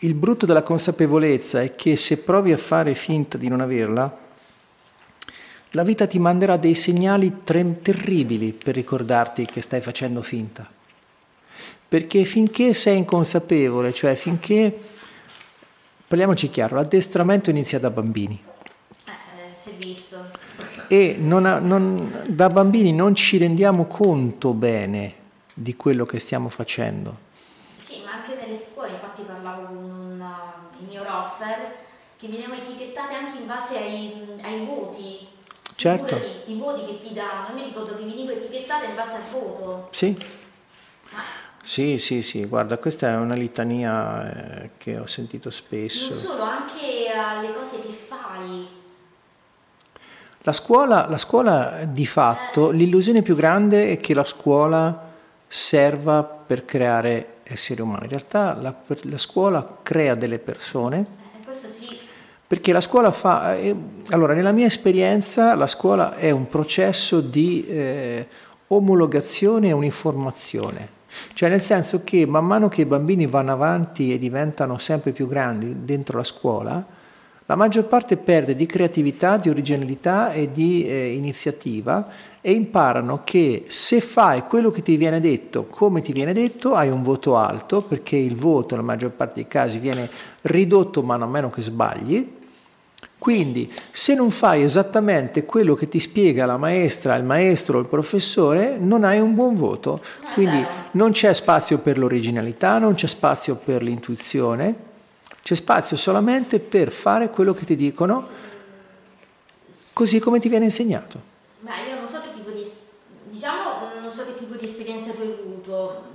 il brutto della consapevolezza è che se provi a fare finta di non averla, la vita ti manderà dei segnali tre- terribili per ricordarti che stai facendo finta. Perché finché sei inconsapevole, cioè finché, parliamoci chiaro, l'addestramento inizia da bambini. Eh, eh, si è visto. E non ha, non, da bambini non ci rendiamo conto bene di quello che stiamo facendo. Sì, ma anche nelle scuole, infatti parlavo con un, uh, il mio roffer, che venivano etichettati anche in base ai, ai voti. Certo. I voti che ti danno, io mi ricordo che venivo etichettata in base al voto. Sì, Ma sì, sì, sì, guarda, questa è una litania eh, che ho sentito spesso. non solo, anche alle cose che fai. La scuola, la scuola di fatto, l'illusione più grande è che la scuola serva per creare esseri umani. In realtà la, la scuola crea delle persone Eh, questo sì, perché la scuola fa... eh, allora, nella mia esperienza la scuola è un processo di eh, omologazione e uniformazione. Cioè nel senso che man mano che i bambini vanno avanti e diventano sempre più grandi dentro la scuola, la maggior parte perde di creatività, di originalità e di eh, iniziativa e imparano che se fai quello che ti viene detto come ti viene detto hai un voto alto perché il voto nella maggior parte dei casi viene ridotto mano a mano che sbagli. Quindi se non fai esattamente quello che ti spiega la maestra, il maestro il professore, non hai un buon voto. Quindi non c'è spazio per l'originalità, non c'è spazio per l'intuizione, c'è spazio solamente per fare quello che ti dicono così come ti viene insegnato. ma io non so che tipo di, diciamo, non so che tipo di esperienza tu hai avuto.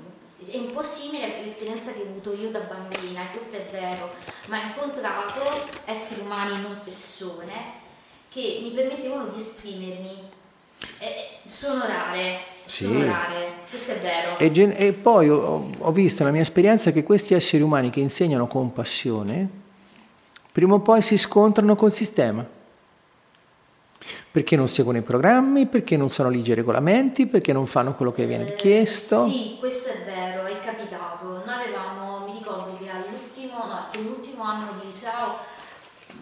È un po' simile all'esperienza che ho avuto io da bambina, e questo è vero, ma ho incontrato esseri umani, non persone, che mi permettevano di esprimermi. E sono rare, Sì. sono rare, questo è vero. E, gen- e poi ho, ho visto nella mia esperienza che questi esseri umani che insegnano con passione, prima o poi si scontrano col sistema. Perché non seguono i programmi, perché non sono ligi i regolamenti, perché non fanno quello che viene Eh, richiesto. Sì, questo è vero, è capitato. Noi avevamo, mi ricordo che all'ultimo, no, all'ultimo anno di liceo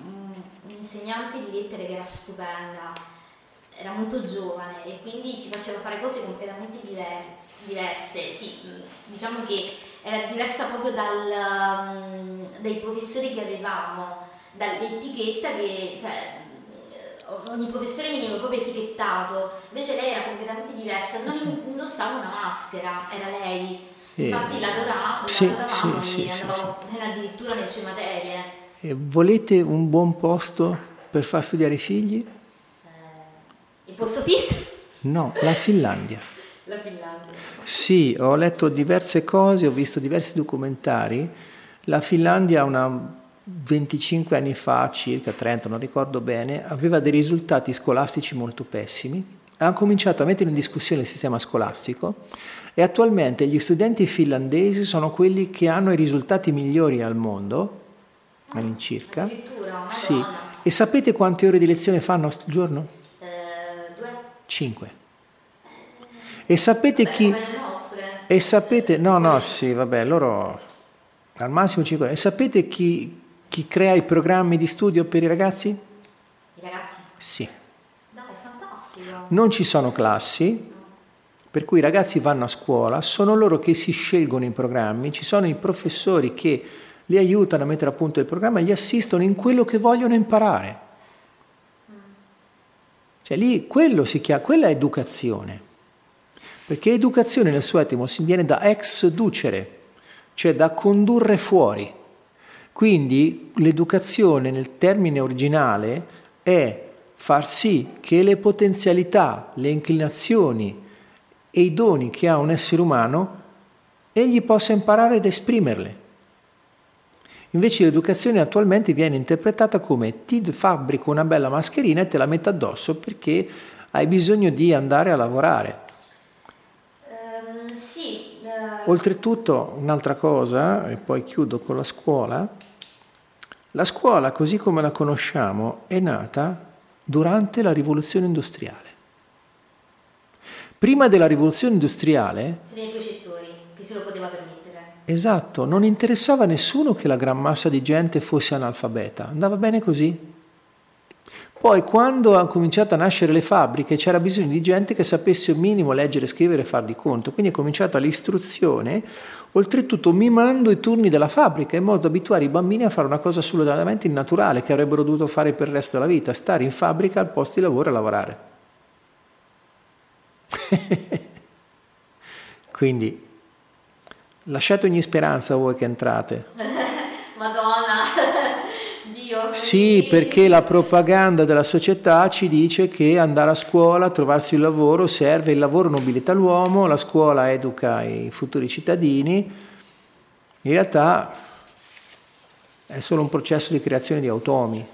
mm, un insegnante di lettere che era stupenda, era molto giovane e quindi ci faceva fare cose completamente diver- diverse. Sì, mm, diciamo che era diversa proprio dal, um, dai professori che avevamo, dall'etichetta che, cioè, ogni professore veniva proprio etichettato, invece lei era completamente diversa, non indossava una maschera, era lei. Eh, Infatti la Dorà, sì, sì, sì, sì, andavamo sì. addirittura nelle sue materie. E volete un buon posto per far studiare i figli? Eh, il posto fisso? No, la Finlandia. la Finlandia. Sì, ho letto diverse cose, ho visto diversi documentari. La Finlandia una 25 anni fa, circa 30, non ricordo bene, aveva dei risultati scolastici molto pessimi, ha cominciato a mettere in discussione il sistema scolastico e attualmente gli studenti finlandesi sono quelli che hanno i risultati migliori al mondo, all'incirca. Addirittura, sì. E sapete quante ore di lezione fanno al giorno? Eh, due. Cinque. E sapete Beh, chi... E sapete... No, no, sì, vabbè, loro al massimo cinque. E sapete chi chi crea i programmi di studio per i ragazzi? I ragazzi? Sì. Dai, fantastico. Non ci sono classi, per cui i ragazzi vanno a scuola, sono loro che si scelgono i programmi, ci sono i professori che li aiutano a mettere a punto il programma li assistono in quello che vogliono imparare. Cioè lì quello si chiama, quella è educazione. Perché educazione nel suo etimo si viene da ex ducere, cioè da condurre fuori. Quindi l'educazione nel termine originale è far sì che le potenzialità, le inclinazioni e i doni che ha un essere umano egli possa imparare ad esprimerle. Invece l'educazione attualmente viene interpretata come ti fabbrico una bella mascherina e te la metto addosso perché hai bisogno di andare a lavorare. Um, sì. Uh... Oltretutto, un'altra cosa, e poi chiudo con la scuola, la scuola, così come la conosciamo, è nata durante la rivoluzione industriale. Prima della rivoluzione industriale... C'erano i precettori, chi se lo poteva permettere. Esatto, non interessava a nessuno che la gran massa di gente fosse analfabeta, andava bene così. Poi quando hanno cominciato a nascere le fabbriche c'era bisogno di gente che sapesse un minimo leggere, scrivere e far di conto, quindi è cominciata l'istruzione oltretutto mimando i turni della fabbrica in modo da abituare i bambini a fare una cosa assolutamente innaturale che avrebbero dovuto fare per il resto della vita, stare in fabbrica al posto di lavoro e lavorare. Quindi lasciate ogni speranza voi che entrate. Madonna, Dio. Sì, perché la propaganda della società ci dice che andare a scuola, trovarsi un lavoro serve, il lavoro nobilita l'uomo, la scuola educa i futuri cittadini. In realtà è solo un processo di creazione di automi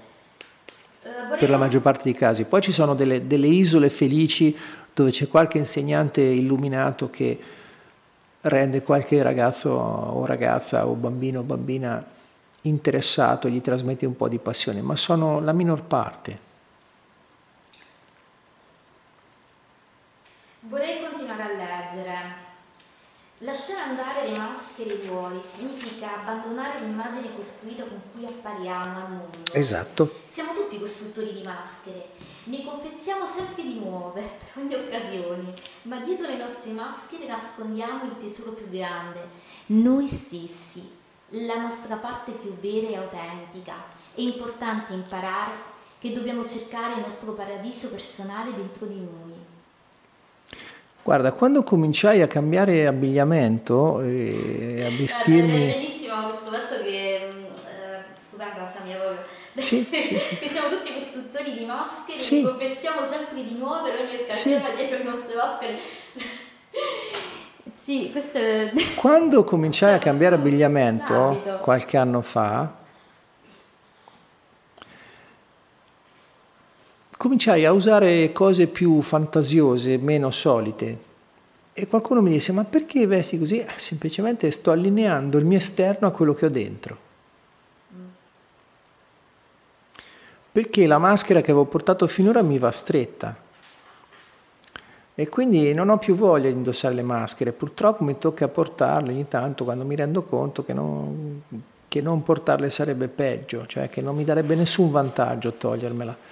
uh, per la maggior parte dei casi. Poi ci sono delle, delle isole felici dove c'è qualche insegnante illuminato che rende qualche ragazzo o ragazza o bambino o bambina interessato, gli trasmette un po' di passione, ma sono la minor parte. Vorrei. Lasciare andare le maschere e i ruoli significa abbandonare l'immagine costruita con cui appariamo al mondo. Esatto. Siamo tutti costruttori di maschere, ne confezziamo sempre di nuove per ogni occasione, ma dietro le nostre maschere nascondiamo il tesoro più grande, noi stessi, la nostra parte più vera e autentica. È importante imparare che dobbiamo cercare il nostro paradiso personale dentro di noi. Guarda, quando cominciai a cambiare abbigliamento e a vestirmi... È bellissimo questo pezzo che mm, eh, stupenda la mia proprio. Sì, sì, sì. che siamo tutti costruttori di maschere, sì. che confeziamo sempre di nuovo per ogni occasione sì. dietro le nostre maschere. Sì, questo è... Quando cominciai a cambiare abbigliamento, qualche anno fa, cominciai a usare cose più fantasiose, meno solite. E qualcuno mi disse, ma perché vesti così? Eh, semplicemente sto allineando il mio esterno a quello che ho dentro. Perché la maschera che avevo portato finora mi va stretta. E quindi non ho più voglia di indossare le maschere, purtroppo mi tocca portarle ogni tanto quando mi rendo conto che non, che non portarle sarebbe peggio, cioè che non mi darebbe nessun vantaggio togliermela.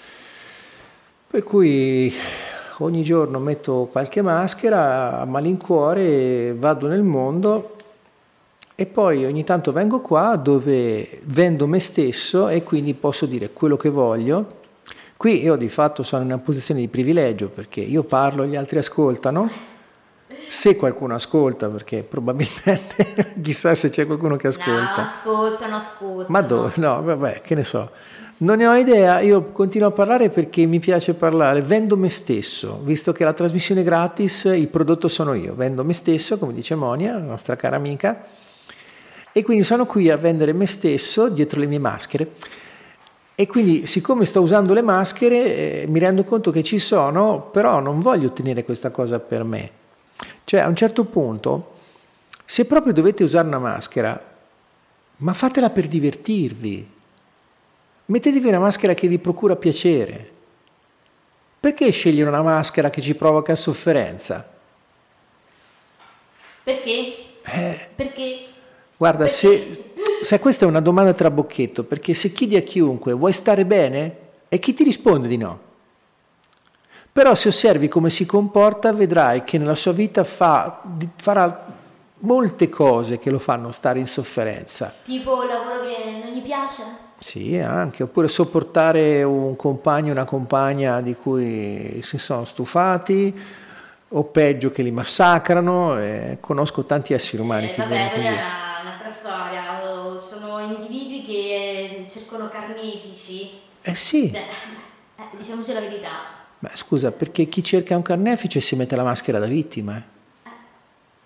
Per cui ogni giorno metto qualche maschera a malincuore, vado nel mondo e poi ogni tanto vengo qua dove vendo me stesso e quindi posso dire quello che voglio. Qui io di fatto sono in una posizione di privilegio perché io parlo, gli altri ascoltano. Se qualcuno ascolta, perché probabilmente chissà se c'è qualcuno che ascolta. No, ascoltano, ascoltano. Ma dove? No, vabbè, che ne so. Non ne ho idea, io continuo a parlare perché mi piace parlare, vendo me stesso, visto che la trasmissione è gratis, il prodotto sono io, vendo me stesso, come dice Monia, la nostra cara amica, e quindi sono qui a vendere me stesso dietro le mie maschere. E quindi siccome sto usando le maschere eh, mi rendo conto che ci sono, però non voglio ottenere questa cosa per me. Cioè a un certo punto, se proprio dovete usare una maschera, ma fatela per divertirvi Mettetevi una maschera che vi procura piacere. Perché scegliere una maschera che ci provoca sofferenza? Perché? Eh, Perché? Guarda, Perché? Se, se questa è una domanda tra bocchetto, perché se chiedi a chiunque vuoi stare bene, e chi ti risponde di no? Però se osservi come si comporta, vedrai che nella sua vita fa, farà molte cose che lo fanno stare in sofferenza. Tipo il lavoro che non gli piace? Sì, anche, oppure sopportare un compagno, una compagna di cui si sono stufati, o peggio che li massacrano, eh, conosco tanti esseri umani Eh, che vabbè, così. è una- un'altra storia. Sono individui che cercano carnefici. Eh sì, Beh, eh, diciamoci la verità. ma scusa, perché chi cerca un carnefice si mette la maschera da vittima, eh?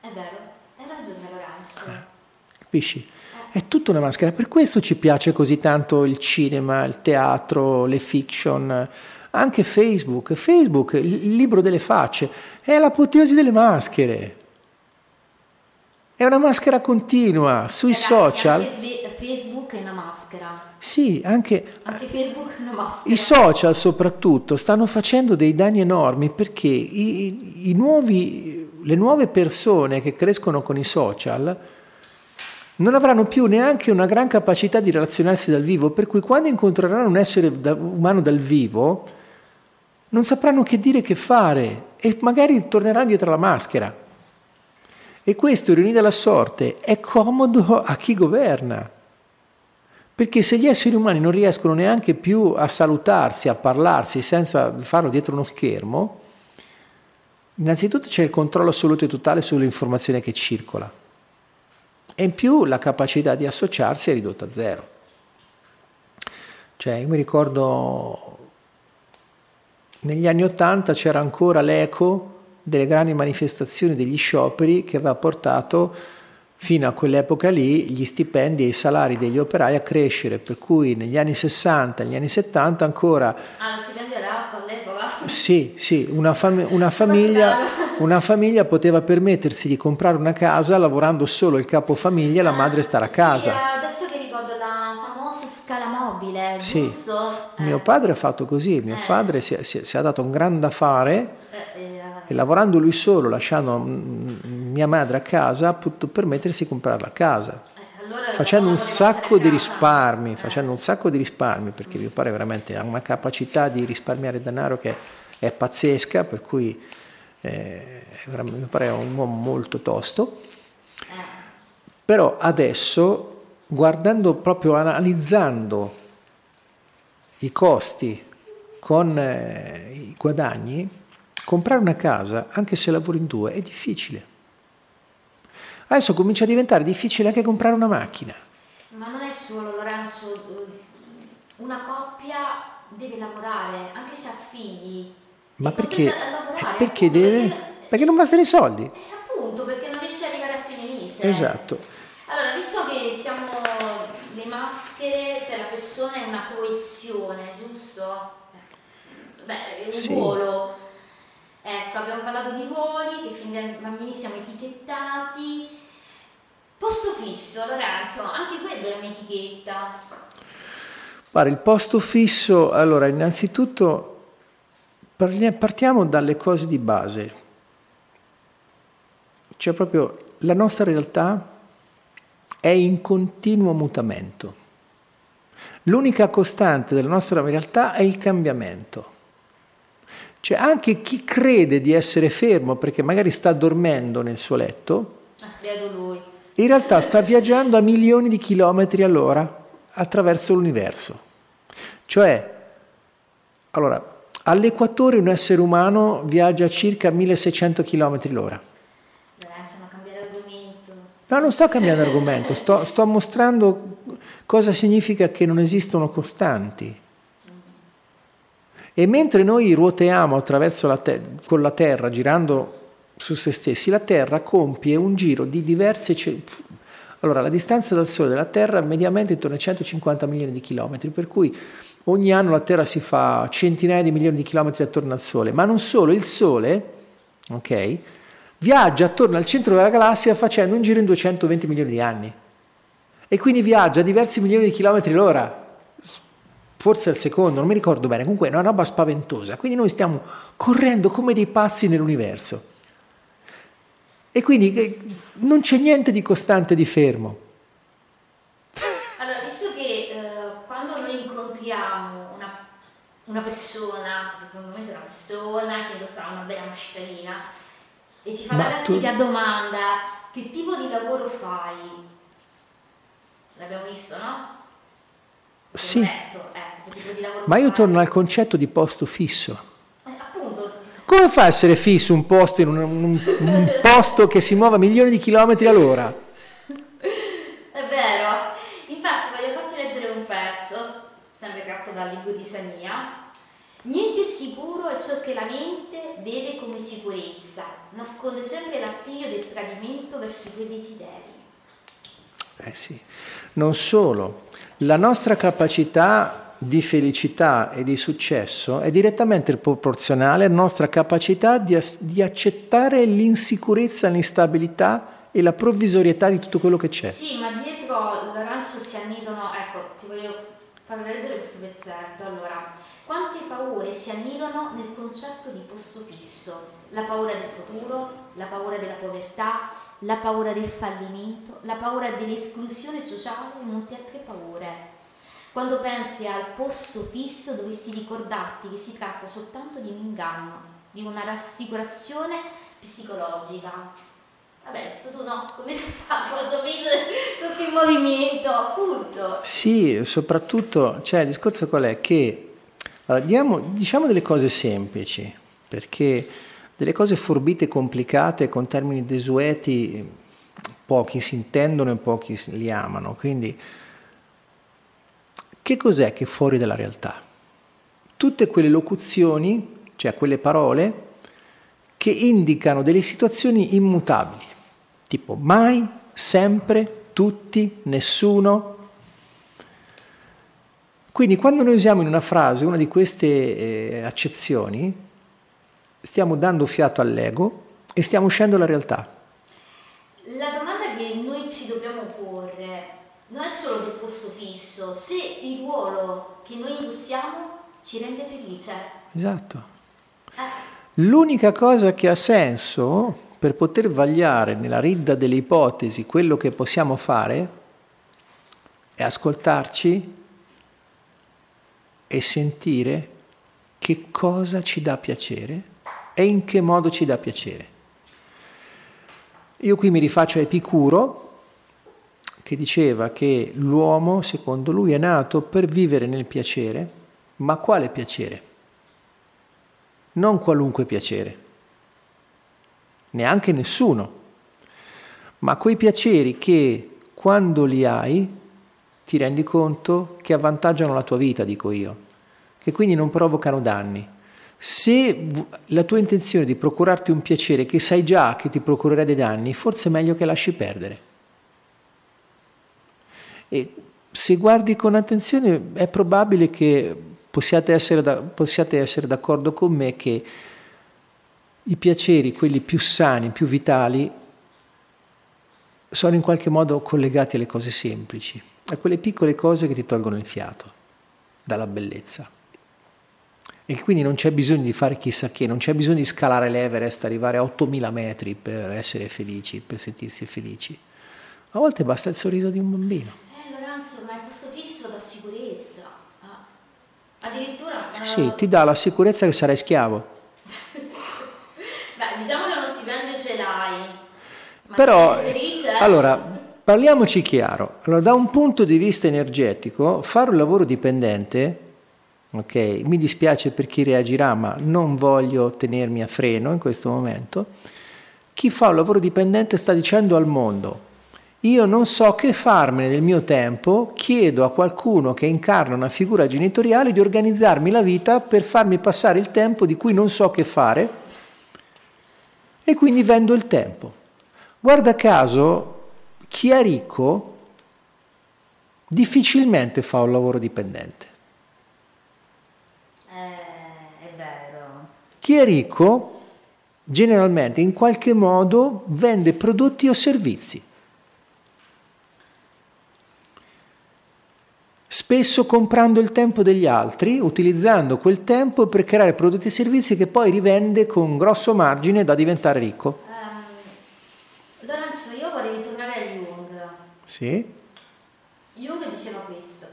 È vero, hai ragione Lorenzo. capisci? È tutta una maschera, per questo ci piace così tanto il cinema, il teatro, le fiction, anche Facebook. Facebook, il libro delle facce, è l'apoteosi delle maschere. È una maschera continua sui Ragazzi, social. Facebook è una maschera. Sì, anche Anche Facebook è una maschera. i social soprattutto stanno facendo dei danni enormi perché i- i nuovi- le nuove persone che crescono con i social non avranno più neanche una gran capacità di relazionarsi dal vivo, per cui quando incontreranno un essere da- umano dal vivo non sapranno che dire che fare e magari torneranno dietro la maschera. E questo, ironia della sorte, è comodo a chi governa. Perché se gli esseri umani non riescono neanche più a salutarsi, a parlarsi senza farlo dietro uno schermo, innanzitutto c'è il controllo assoluto e totale sull'informazione che circola. E in più la capacità di associarsi è ridotta a zero. Cioè, io mi ricordo negli anni Ottanta c'era ancora l'eco delle grandi manifestazioni degli scioperi che aveva portato fino a quell'epoca lì gli stipendi e i salari degli operai a crescere, per cui negli anni 60, negli anni 70 ancora Ah, lo stipendio era alto all'epoca? sì, sì, una, fam- una famiglia, una famiglia poteva permettersi di comprare una casa lavorando solo il capofamiglia e la madre stare a casa. Sì, adesso che ricordo la famosa scala mobile, Sì. giusto? Mio Eh, padre ha fatto così, mio Eh. padre si è, si si è dato un gran da fare eh, eh, e lavorando lui solo, lasciando mm, mia madre a casa, ha potuto permettersi di comprare la casa. eh, allora Facendo un sacco di risparmi, Eh. facendo un sacco di risparmi, perché mio padre veramente ha una capacità di risparmiare denaro che è pazzesca, per cui eh, padre è un uomo molto tosto. Però adesso, guardando proprio, analizzando i costi con eh, i guadagni, comprare una casa, anche se lavori in due, è difficile. Adesso comincia a diventare difficile anche comprare una macchina. Ma non è solo Lorenzo, una coppia deve lavorare, anche se ha figli. Ma perché? Eh, perché deve? Perché, non bastano i soldi. eh, appunto, perché non riesce ad arrivare a fine mese. Esatto. Allora, visto che siamo le maschere, cioè la persona è una proiezione, giusto? Beh, è un Sì. ruolo. Ecco, abbiamo parlato di ruoli, che fin da bambini siamo etichettati. Posto fisso, Lorenzo, anche quello è un'etichetta. Guarda, il posto fisso, allora, innanzitutto partiamo dalle cose di base. Cioè proprio la nostra realtà è in continuo mutamento. L'unica costante della nostra realtà è il cambiamento. Cioè anche chi crede di essere fermo perché magari sta dormendo nel suo letto, Ah, in realtà sta viaggiando a milioni di chilometri all'ora attraverso l'universo. Cioè, allora, all'equatore un essere umano viaggia a circa 1600 km l'ora. No, non sto cambiando argomento, sto, sto mostrando cosa significa che non esistono costanti. E mentre noi ruotiamo attraverso la te- con la Terra, girando su se stessi, la Terra compie un giro di diverse... Ce- allora, la distanza dal Sole della Terra è mediamente intorno ai 150 milioni di chilometri, per cui ogni anno la Terra si fa centinaia di milioni di chilometri attorno al Sole, ma non solo, il Sole, ok, viaggia attorno al centro della galassia facendo un giro in 220 milioni di anni. E quindi viaggia a diversi milioni di chilometri l'ora, forse al secondo, non mi ricordo bene, comunque è una roba spaventosa. Quindi noi stiamo correndo come dei pazzi nell'universo. E quindi eh, non c'è niente di costante di fermo. Allora, visto che eh, quando noi incontriamo una, una persona, che in momento è una persona che indossa una bella mascherina, e ci fa Ma la classica tu... domanda, che tipo di lavoro fai? L'abbiamo visto, no? Sì. Corretto, eh, Ma io torno al concetto di posto fisso. Come fa a essere fisso un posto in un, un, un posto che si muove a milioni di chilometri all'ora? È vero. Infatti voglio farti leggere un pezzo, sempre tratto dal libro di Sania. Niente sicuro è ciò che la mente vede come sicurezza, nasconde sempre l'artiglio del tradimento verso i tuoi desideri. Eh sì, non solo, la nostra capacità di felicità e di successo è direttamente proporzionale alla nostra capacità di, di accettare l'insicurezza, l'instabilità e la provvisorietà di tutto quello che c'è. Sì, ma dietro Lorenzo si annidano, ecco, ti voglio far leggere questo pezzetto. Allora, quante paure si annidano nel concetto di posto fisso? La paura del futuro, la paura della povertà, la paura del fallimento, la paura dell'esclusione sociale e molte altre paure. Quando pensi al posto fisso dovresti ricordarti che si tratta soltanto di un inganno, di una rassicurazione psicologica. Vabbè, tu, no, come fa questo fisso tutto in movimento, appunto. Sì, soprattutto, cioè il discorso qual è? Che allora, diamo, diciamo delle cose semplici, perché delle cose forbite complicate con termini desueti pochi si intendono e pochi li amano, quindi che cos'è che è fuori dalla realtà? Tutte quelle locuzioni, cioè quelle parole, che indicano delle situazioni immutabili, tipo mai, sempre, tutti, nessuno. Quindi quando noi usiamo in una frase una di queste eh, accezioni, stiamo dando fiato all'ego e stiamo uscendo dalla realtà. La domanda che noi ci dobbiamo porre non è solo del posto fisso, se il ruolo che noi indossiamo ci rende felice. Esatto. Eh. L'unica cosa che ha senso per poter vagliare nella ridda delle ipotesi quello che possiamo fare è ascoltarci e sentire che cosa ci dà piacere e in che modo ci dà piacere. Io qui mi rifaccio a Epicuro, che diceva che l'uomo, secondo lui, è nato per vivere nel piacere, ma quale piacere? Non qualunque piacere, neanche nessuno, ma quei piaceri che quando li hai ti rendi conto che avvantaggiano la tua vita, dico io, che quindi non provocano danni. Se la tua intenzione è di procurarti un piacere che sai già che ti procurerà dei danni, forse è meglio che lasci perdere. E se guardi con attenzione è probabile che possiate essere, da, possiate essere d'accordo con me che i piaceri, quelli più sani, più vitali, sono in qualche modo collegati alle cose semplici, a quelle piccole cose che ti tolgono il fiato dalla bellezza. E quindi non c'è bisogno di fare chissà che, non c'è bisogno di scalare l'Everest, arrivare a 8000 metri per essere felici, per sentirsi felici. A volte basta il sorriso di un bambino ma il posto fisso dà sicurezza. Ah. Addirittura... Eh... Sì, ti dà la sicurezza che sarai schiavo. Beh, diciamo che uno stipendio ce l'hai. Ma Però, felice? allora, parliamoci chiaro. Allora, da un punto di vista energetico, fare un lavoro dipendente, ok, mi dispiace per chi reagirà, ma non voglio tenermi a freno in questo momento. Chi fa un lavoro dipendente sta dicendo al mondo, io non so che farmene del mio tempo, chiedo a qualcuno che incarna una figura genitoriale di organizzarmi la vita per farmi passare il tempo di cui non so che fare e quindi vendo il tempo. Guarda caso, chi è ricco difficilmente fa un lavoro dipendente. Eh, è vero. Chi è ricco generalmente in qualche modo vende prodotti o servizi. spesso comprando il tempo degli altri, utilizzando quel tempo per creare prodotti e servizi che poi rivende con grosso margine da diventare ricco. Ehm, Lorenzo, io vorrei ritornare a Jung. Sì? Jung diceva questo.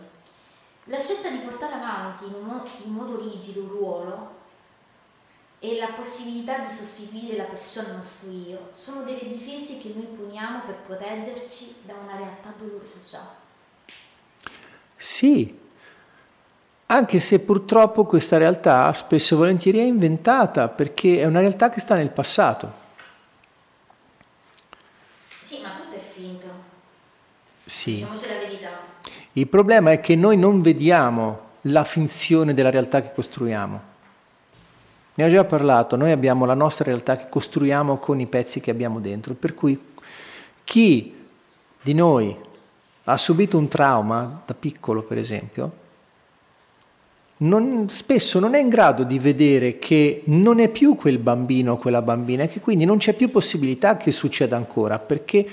La scelta di portare avanti in, mo- in modo rigido un ruolo e la possibilità di sostituire la persona al nostro io sono delle difese che noi poniamo per proteggerci da una realtà dolorosa. Sì, anche se purtroppo questa realtà spesso e volentieri è inventata perché è una realtà che sta nel passato. Sì, ma tutto è finto. Sì. Diciamoci la verità. Il problema è che noi non vediamo la finzione della realtà che costruiamo. Ne ho già parlato, noi abbiamo la nostra realtà che costruiamo con i pezzi che abbiamo dentro, per cui chi di noi ha subito un trauma da piccolo, per esempio, non, spesso non è in grado di vedere che non è più quel bambino o quella bambina e che quindi non c'è più possibilità che succeda ancora, perché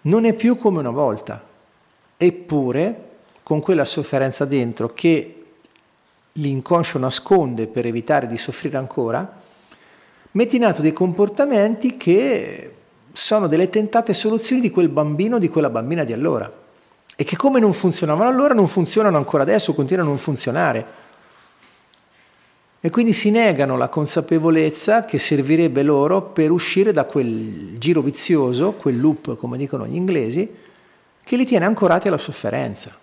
non è più come una volta. Eppure, con quella sofferenza dentro che l'inconscio nasconde per evitare di soffrire ancora, metti in atto dei comportamenti che sono delle tentate soluzioni di quel bambino di quella bambina di allora e che come non funzionavano allora non funzionano ancora adesso, continuano a non funzionare. E quindi si negano la consapevolezza che servirebbe loro per uscire da quel giro vizioso, quel loop, come dicono gli inglesi, che li tiene ancorati alla sofferenza.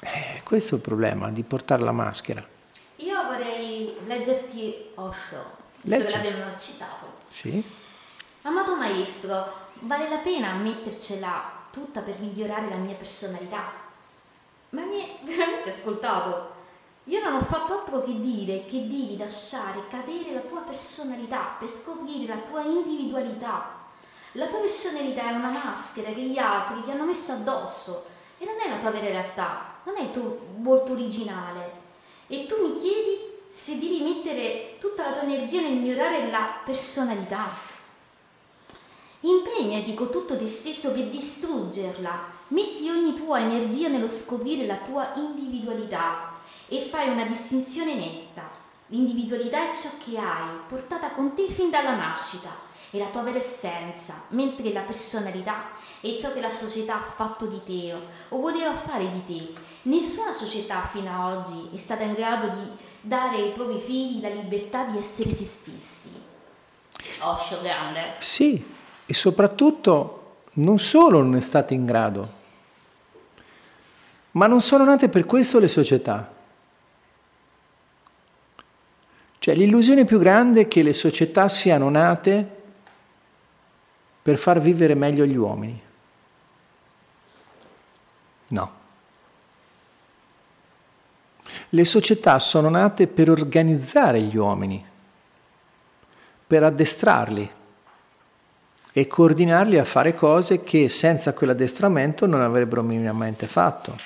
Eh, questo è il problema di portare la maschera. Io vorrei leggerti Osho, visto Leggi. che l'abbiamo citato. Sì? Amato maestro, vale la pena mettercela tutta per migliorare la mia personalità? Ma mi hai veramente ascoltato? Io non ho fatto altro che dire che devi lasciare cadere la tua personalità per scoprire la tua individualità. La tua personalità è una maschera che gli altri ti hanno messo addosso e non è la tua vera realtà, non è il tuo volto originale. E tu mi chiedi se devi mettere tutta la tua energia nel migliorare la personalità. Impegnati con tutto te stesso per distruggerla. Metti ogni tua energia nello scoprire la tua individualità e fai una distinzione netta. L'individualità è ciò che hai, portata con te fin dalla nascita, è la tua vera essenza, mentre la personalità è ciò che la società ha fatto di te o voleva fare di te. Nessuna società fino ad oggi è stata in grado di dare ai propri figli la libertà di essere se stessi. Osho grande. Sì, e soprattutto non solo non è stata in grado, ma non sono nate per questo le società. Cioè l'illusione più grande è che le società siano nate per far vivere meglio gli uomini. No. Le società sono nate per organizzare gli uomini, per addestrarli e coordinarli a fare cose che senza quell'addestramento non avrebbero minimamente fatto.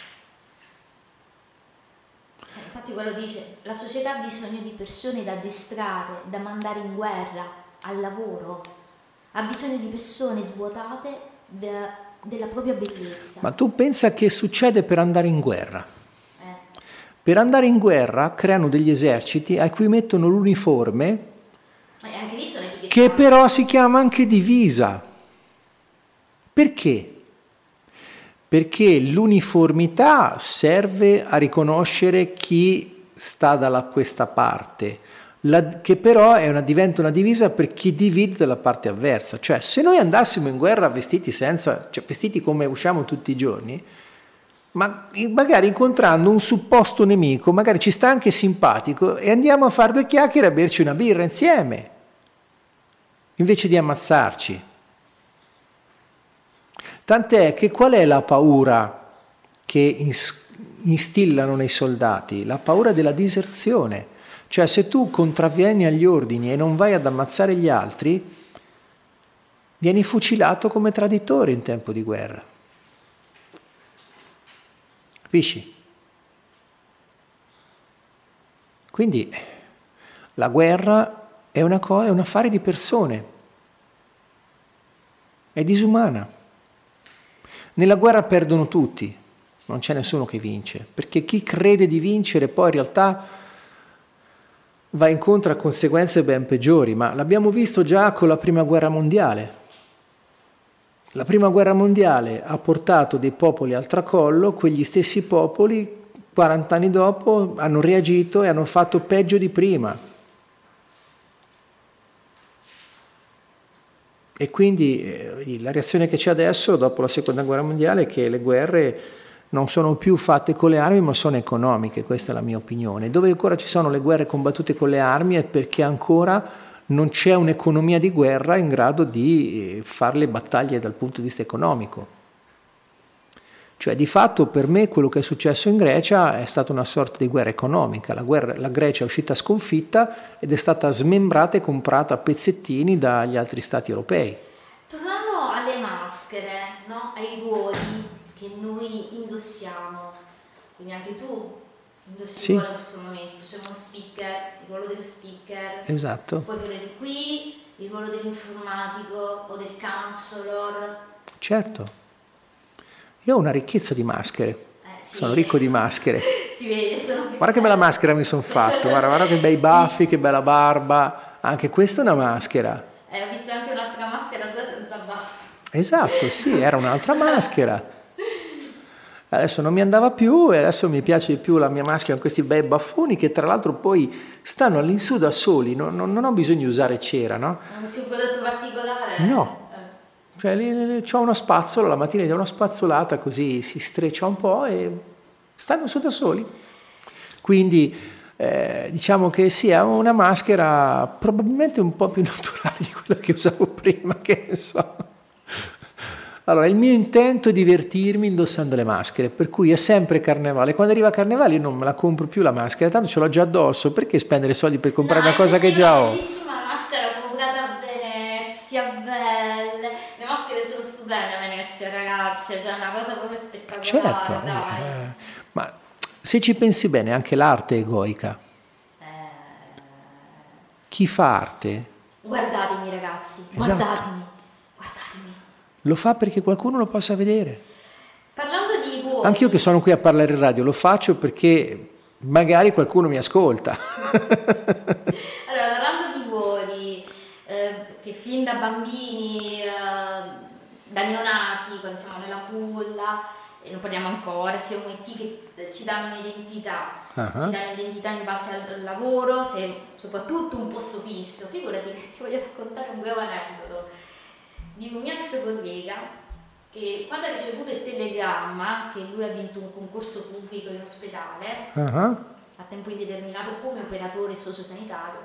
Infatti quello dice, la società ha bisogno di persone da addestrare, da mandare in guerra, al lavoro, ha bisogno di persone svuotate de- della propria bellezza. Ma tu pensa che succede per andare in guerra? Per andare in guerra creano degli eserciti a cui mettono l'uniforme che però si chiama anche divisa. Perché? Perché l'uniformità serve a riconoscere chi sta dalla questa parte. la, che però una, diventa una divisa per chi divide dalla parte avversa. Cioè, se noi andassimo in guerra vestiti, senza, cioè, vestiti come usciamo tutti i giorni, ma magari incontrando un supposto nemico, magari ci sta anche simpatico e andiamo a fare due chiacchiere a berci una birra insieme, invece di ammazzarci. Tant'è che qual è la paura che instillano nei soldati? La paura della diserzione. Cioè se tu contravvieni agli ordini e non vai ad ammazzare gli altri, vieni fucilato come traditore in tempo di guerra. Capisci? Quindi la guerra è, una cosa, è un affare di persone, è disumana. Nella guerra perdono tutti, non c'è nessuno che vince, perché chi crede di vincere poi in realtà va incontro a conseguenze ben peggiori, ma l'abbiamo visto già con la Prima Guerra Mondiale. La prima guerra mondiale ha portato dei popoli al tracollo, quegli stessi popoli 40 anni dopo hanno reagito e hanno fatto peggio di prima. E quindi eh, la reazione che c'è adesso, dopo la seconda guerra mondiale, è che le guerre non sono più fatte con le armi, ma sono economiche, questa è la mia opinione. Dove ancora ci sono le guerre combattute con le armi è perché ancora non c'è un'economia di guerra in grado di eh, fare le battaglie dal punto di vista economico. Cioè di fatto per me quello che è successo in Grecia è stata una sorta di guerra economica, la, guerra, la Grecia è uscita sconfitta ed è stata smembrata e comprata a pezzettini dagli altri stati europei. Tornando alle maschere, no? ai ruoli che noi indossiamo, quindi anche tu indossi sì. in questo momento, c'è uno speaker, il ruolo del speaker, esatto. poi quello di qui, il ruolo dell'informatico o del counselor. Certo, io ho una ricchezza di maschere, eh, sì. sono ricco di maschere. si vede, sono Guarda che bella maschera mi sono fatto, guarda, guarda che bei baffi, che bella barba, anche questa è una maschera. Eh, ho visto anche un'altra maschera tua senza baffi. Esatto, sì, era un'altra maschera adesso non mi andava più e adesso mi piace di più la mia maschera con questi bei baffoni che tra l'altro poi stanno all'insù da soli, non, non, non ho bisogno di usare cera, no? Non c'è un prodotto particolare? No, eh. cioè ho una spazzola, la mattina gli do una spazzolata così si streccia un po' e stanno su da soli. Quindi eh, diciamo che sia una maschera probabilmente un po' più naturale di quella che usavo prima, che ne so. Allora, il mio intento è divertirmi indossando le maschere, per cui è sempre carnevale. Quando arriva carnevale io non me la compro più la maschera, tanto ce l'ho già addosso, perché spendere soldi per comprare no, una cosa che già ho? Bellissima maschera comprata a Venezia, belle. Le maschere sono stupende a Venezia, ragazzi, cioè una cosa proprio spettacolare. Certo, eh, ma se ci pensi bene, anche l'arte è egoica. Eh... Chi fa arte? Guardatemi ragazzi, esatto. guardatemi lo fa perché qualcuno lo possa vedere. Parlando di ruoli... Anche io che sono qui a parlare in radio lo faccio perché magari qualcuno mi ascolta. allora, parlando di ruoli, eh, che fin da bambini, eh, da neonati, quando siamo nella culla, e non parliamo ancora, siamo etichette, ci danno un'identità, uh-huh. ci danno un'identità in base al lavoro, se soprattutto un posto fisso. Figurati che ti voglio raccontare un breve aneddoto di un mio ex collega che quando ha ricevuto il telegramma che lui ha vinto un concorso pubblico in ospedale uh-huh. a tempo indeterminato come operatore sociosanitario,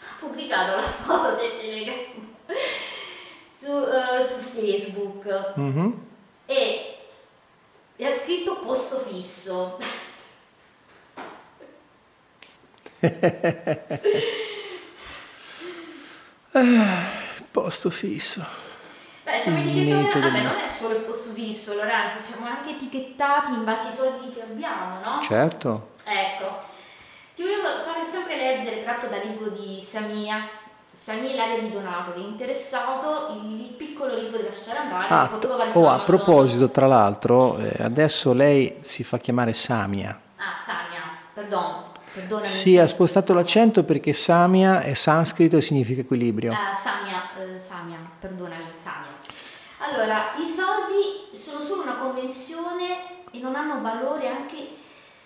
ha pubblicato la foto del telegramma su, uh, su Facebook uh-huh. e, e ha scritto posto fisso. posto fisso. Beh, siamo etichettati, vabbè, non è solo il posto fisso, Lorenzo, siamo anche etichettati in base ai soldi che abbiamo, no? Certo. Ecco, ti voglio fare sempre leggere, tratto dal libro di Samia, Samia Ilaria di Donato, che è interessato, il piccolo libro della andare, ah, che trovare Oh, a proposito, tra l'altro, eh, adesso lei si fa chiamare Samia. Ah, Samia, perdono. Perdonami. Sì, ha spostato l'accento perché Samia è sanscrito e significa equilibrio. Ah, Samia, eh, Samia, perdonami. Allora, i soldi sono solo una convenzione e non hanno valore anche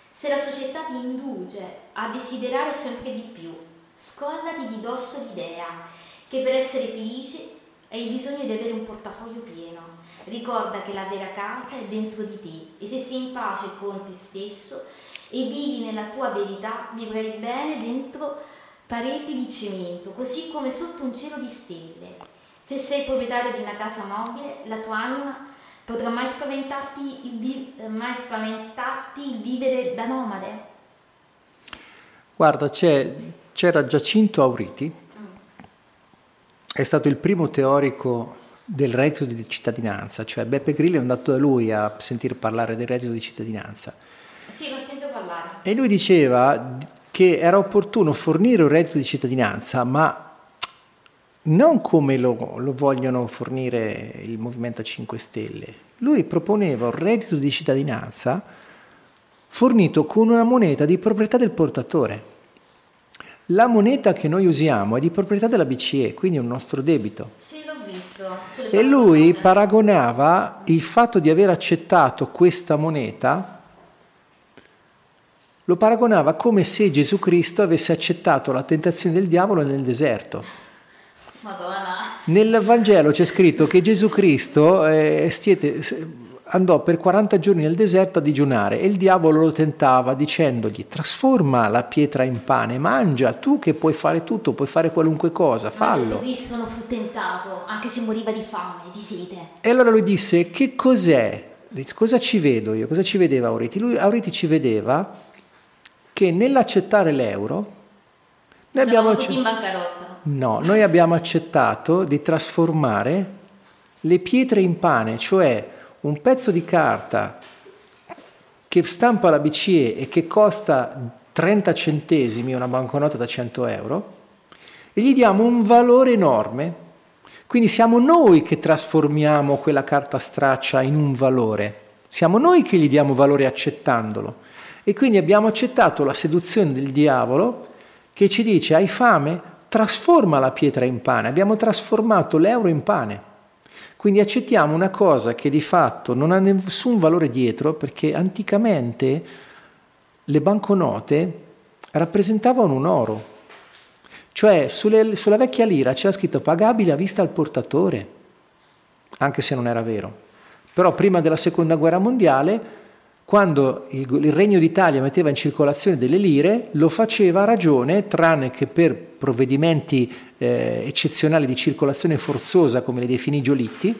se la società ti induce a desiderare sempre di più, Scollati di dosso l'idea che per essere felice hai bisogno di avere un portafoglio pieno. Ricorda che la vera casa è dentro di te e se sei in pace con te stesso e vivi nella tua verità, vivrai bene dentro pareti di cemento, così come sotto un cielo di stelle. Se sei proprietario di una casa mobile, la tua anima potrà mai spaventarti il, vi- mai spaventarti il vivere da nomade? Guarda, c'era Giacinto Auriti, è stato il primo teorico del reddito di cittadinanza, cioè Beppe Grillo è andato da lui a sentire parlare del reddito di cittadinanza. Sì, lo sento parlare. E lui diceva che era opportuno fornire un reddito di cittadinanza, ma non come lo, lo, vogliono fornire il Movimento 5 Stelle. Lui proponeva un reddito di cittadinanza fornito con una moneta di proprietà del portatore. La moneta che noi usiamo è di proprietà della BCE, quindi è un nostro debito. Sì, l'ho visto. E lui paragonava il fatto di aver accettato questa moneta lo paragonava come se Gesù Cristo avesse accettato la tentazione del diavolo nel deserto. Madonna. Nel Vangelo c'è scritto che Gesù Cristo eh, stiete, andò per 40 giorni nel deserto a digiunare e il diavolo lo tentava dicendogli trasforma la pietra in pane, mangia, tu che puoi fare tutto, puoi fare qualunque cosa, fallo. Ma Gesù Cristo non fu tentato, anche se moriva di fame, di sete. E allora lui disse, che cos'è? Cosa ci vedo io? Cosa ci vedeva Auriti? Lui, Auriti ci vedeva che nell'accettare l'euro noi abbiamo, no, noi abbiamo accettato di trasformare le pietre in pane, cioè un pezzo di carta che stampa la BCE e che costa 30 centesimi, una banconota da 100 euro, e gli diamo un valore enorme. Quindi siamo noi che trasformiamo quella carta straccia in un valore, siamo noi che gli diamo valore accettandolo. E quindi abbiamo accettato la seduzione del diavolo che ci dice hai fame, trasforma la pietra in pane. Abbiamo trasformato l'euro in pane. Quindi accettiamo una cosa che di fatto non ha nessun valore dietro perché anticamente le banconote rappresentavano un oro. Cioè sulle, sulla vecchia lira c'era scritto pagabile a vista al portatore, anche se non era vero. Però prima della seconda guerra mondiale quando il, il, Regno d'Italia metteva in circolazione delle lire, lo faceva a ragione, tranne che per provvedimenti eh, eccezionali di circolazione forzosa, come le definì Giolitti,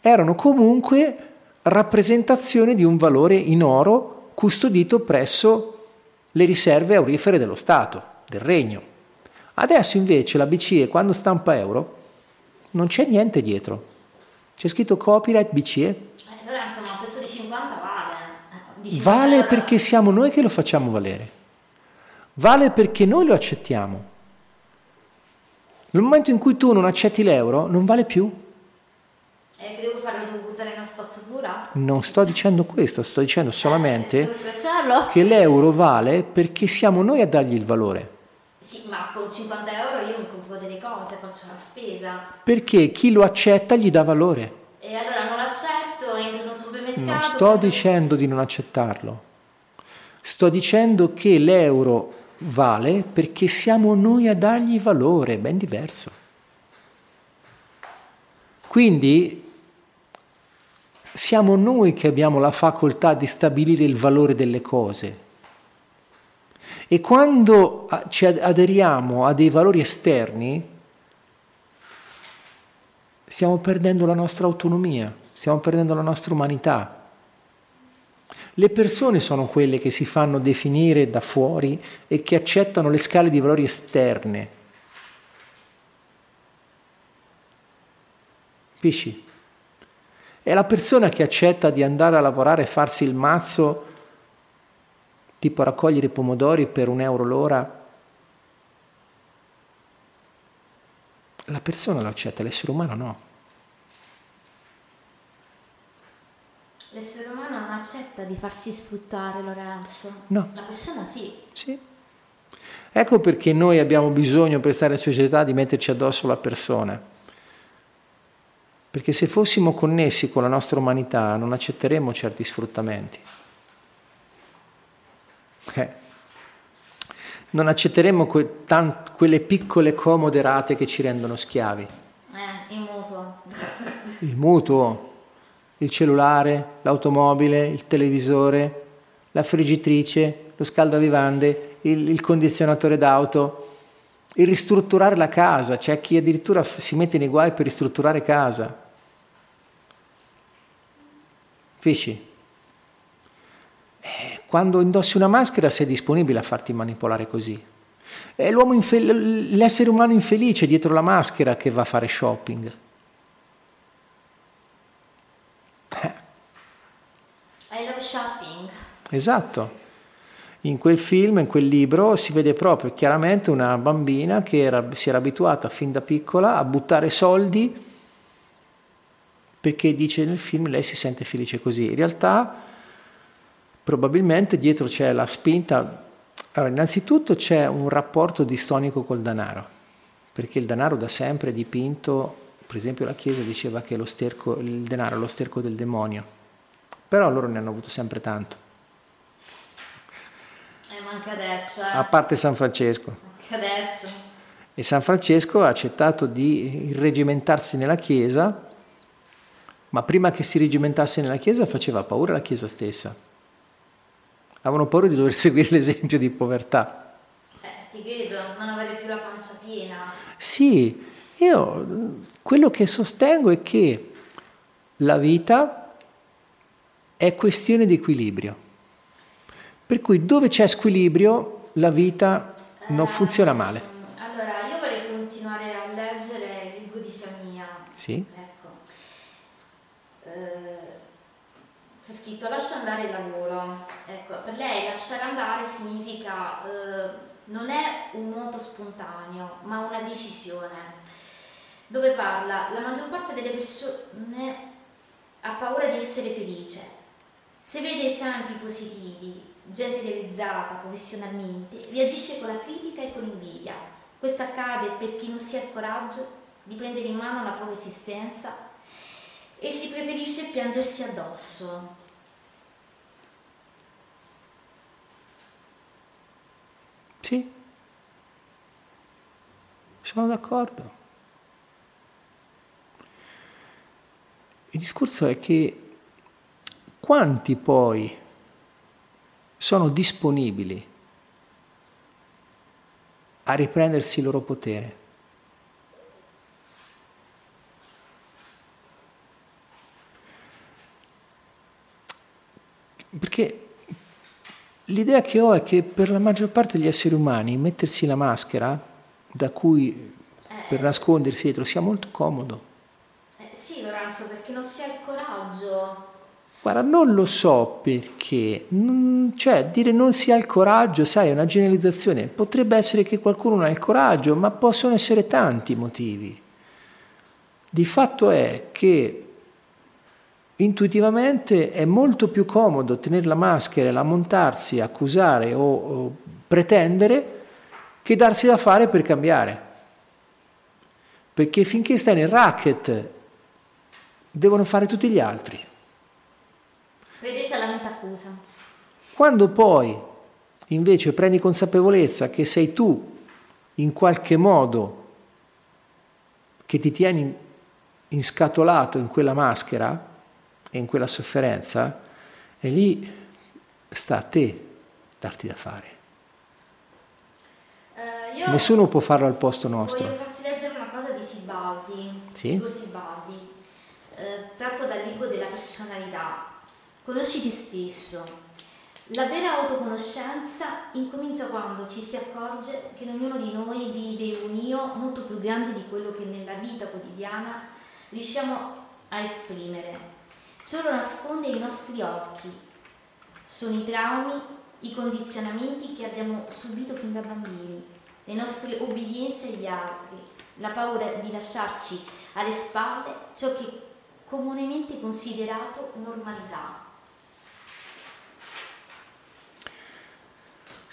erano comunque rappresentazione di un valore in oro custodito presso le riserve aurifere dello Stato, del Regno. Adesso invece la BCE, quando stampa euro, non c'è niente dietro. C'è scritto copyright BCE. Allora insomma un pezzo di 50 vale. Vale perché siamo noi che lo facciamo valere. Vale perché noi lo accettiamo. Nel momento in cui tu non accetti l'euro, non vale più. E che devo fare? Devo buttare in una spazzatura? Non sto dicendo questo, sto dicendo solamente eh, che l'euro vale perché siamo noi a dargli il valore. Sì, ma con 50 euro io mi compro delle cose, faccio la spesa. Perché chi lo accetta gli dà valore. E allora non accetto, entro supermercato. Non sto dicendo di non accettarlo. Sto dicendo che l'euro vale perché siamo noi a dargli valore, ben diverso. Quindi siamo noi che abbiamo la facoltà di stabilire il valore delle cose. E quando ci aderiamo a dei valori esterni, stiamo perdendo la nostra autonomia, stiamo perdendo la nostra umanità. Le persone sono quelle che si fanno definire da fuori e che accettano le scale di valori esterne. Capisci? È la persona che accetta di andare a lavorare e farsi il mazzo, tipo raccogliere pomodori per un euro l'ora, La persona lo accetta, l'essere umano no. L'essere umano accetta di farsi sfruttare, Lorenzo. No. La persona sì. Sì. Ecco perché noi abbiamo bisogno per stare in società di metterci addosso la persona. Perché se fossimo connessi con la nostra umanità non accetteremmo certi sfruttamenti. Eh. non accetteremo que- tant- quelle piccole comode rate che ci rendono schiavi. Eh, il mutuo. Il mutuo, il cellulare, l'automobile, il televisore, la friggitrice, lo scaldavivande, il, il condizionatore d'auto, il ristrutturare la casa, c'è chi addirittura si mette nei guai per ristrutturare casa. Capisci? Eh, quando indossi una maschera sei disponibile a farti manipolare così. È infe- l'essere umano infelice dietro la maschera che va a fare shopping. I love shopping. Esatto. In quel film, in quel libro, si vede proprio chiaramente una bambina che era, si era abituata fin da piccola a buttare soldi perché dice nel film lei si sente felice così. In realtà probabilmente dietro c'è la spinta. Allora, innanzitutto c'è un rapporto distonico col denaro, perché il denaro da sempre è dipinto, per esempio la Chiesa diceva che sterco, il denaro è lo sterco del demonio, però loro ne hanno avuto sempre tanto. Eh, ma anche adesso, eh. A parte San Francesco. Anche adesso. E San Francesco ha accettato di irregimentarsi nella Chiesa ma prima che si regimentasse nella Chiesa faceva paura la Chiesa stessa. Avevano paura di dover seguire l'esempio di povertà. Eh, ti credo, non avere più la pancia piena. Sì, io quello che sostengo è che la vita è questione di equilibrio. Per cui dove c'è squilibrio la vita non funziona male. Allora, io vorrei continuare a leggere il libro di Samia. Sì. c'è scritto lascia andare il lavoro. Ecco, per lei lasciare andare significa eh, non è un moto spontaneo, ma una decisione. Dove parla, la maggior parte delle persone ha paura di essere felice. Se vede esempi positivi, gente realizzata professionalmente, reagisce con la critica e con l'invidia. Questo accade per chi non si ha il coraggio di prendere in mano la propria esistenza e si preferisce piangersi addosso. Sì, sono d'accordo. Il discorso è che quanti poi sono disponibili a riprendersi il loro potere? Perché l'idea che ho è che per la maggior parte degli esseri umani mettersi la maschera da cui per nascondersi dietro sia molto comodo. Eh, sì, Lorenzo, perché non si ha il coraggio. Guarda, non lo so perché, cioè dire non si ha il coraggio, sai, è una generalizzazione. Potrebbe essere che qualcuno non ha il coraggio, ma possono essere tanti motivi. Di fatto è che intuitivamente è molto più comodo tenere la maschera, lamentarsi, accusare o, o pretendere che darsi da fare per cambiare. Perché finché stai nel racket devono fare tutti gli altri. Vedi se la mente accusa. Quando poi invece prendi consapevolezza che sei tu in qualche modo che ti tieni inscatolato in quella maschera, e in quella sofferenza, e lì sta a te darti da fare. Uh, Nessuno può farlo al posto nostro. Voglio farti leggere una cosa di Sibaldi, sì? Sibaldi eh, tratto dal libro della personalità. Conosci te stesso. La vera autoconoscenza incomincia quando ci si accorge che ognuno di noi vive un io molto più grande di quello che nella vita quotidiana riusciamo a esprimere. Ciò lo nasconde ai nostri occhi. Sono i traumi, i condizionamenti che abbiamo subito fin da bambini, le nostre obbedienze agli altri, la paura di lasciarci alle spalle ciò che è comunemente considerato normalità.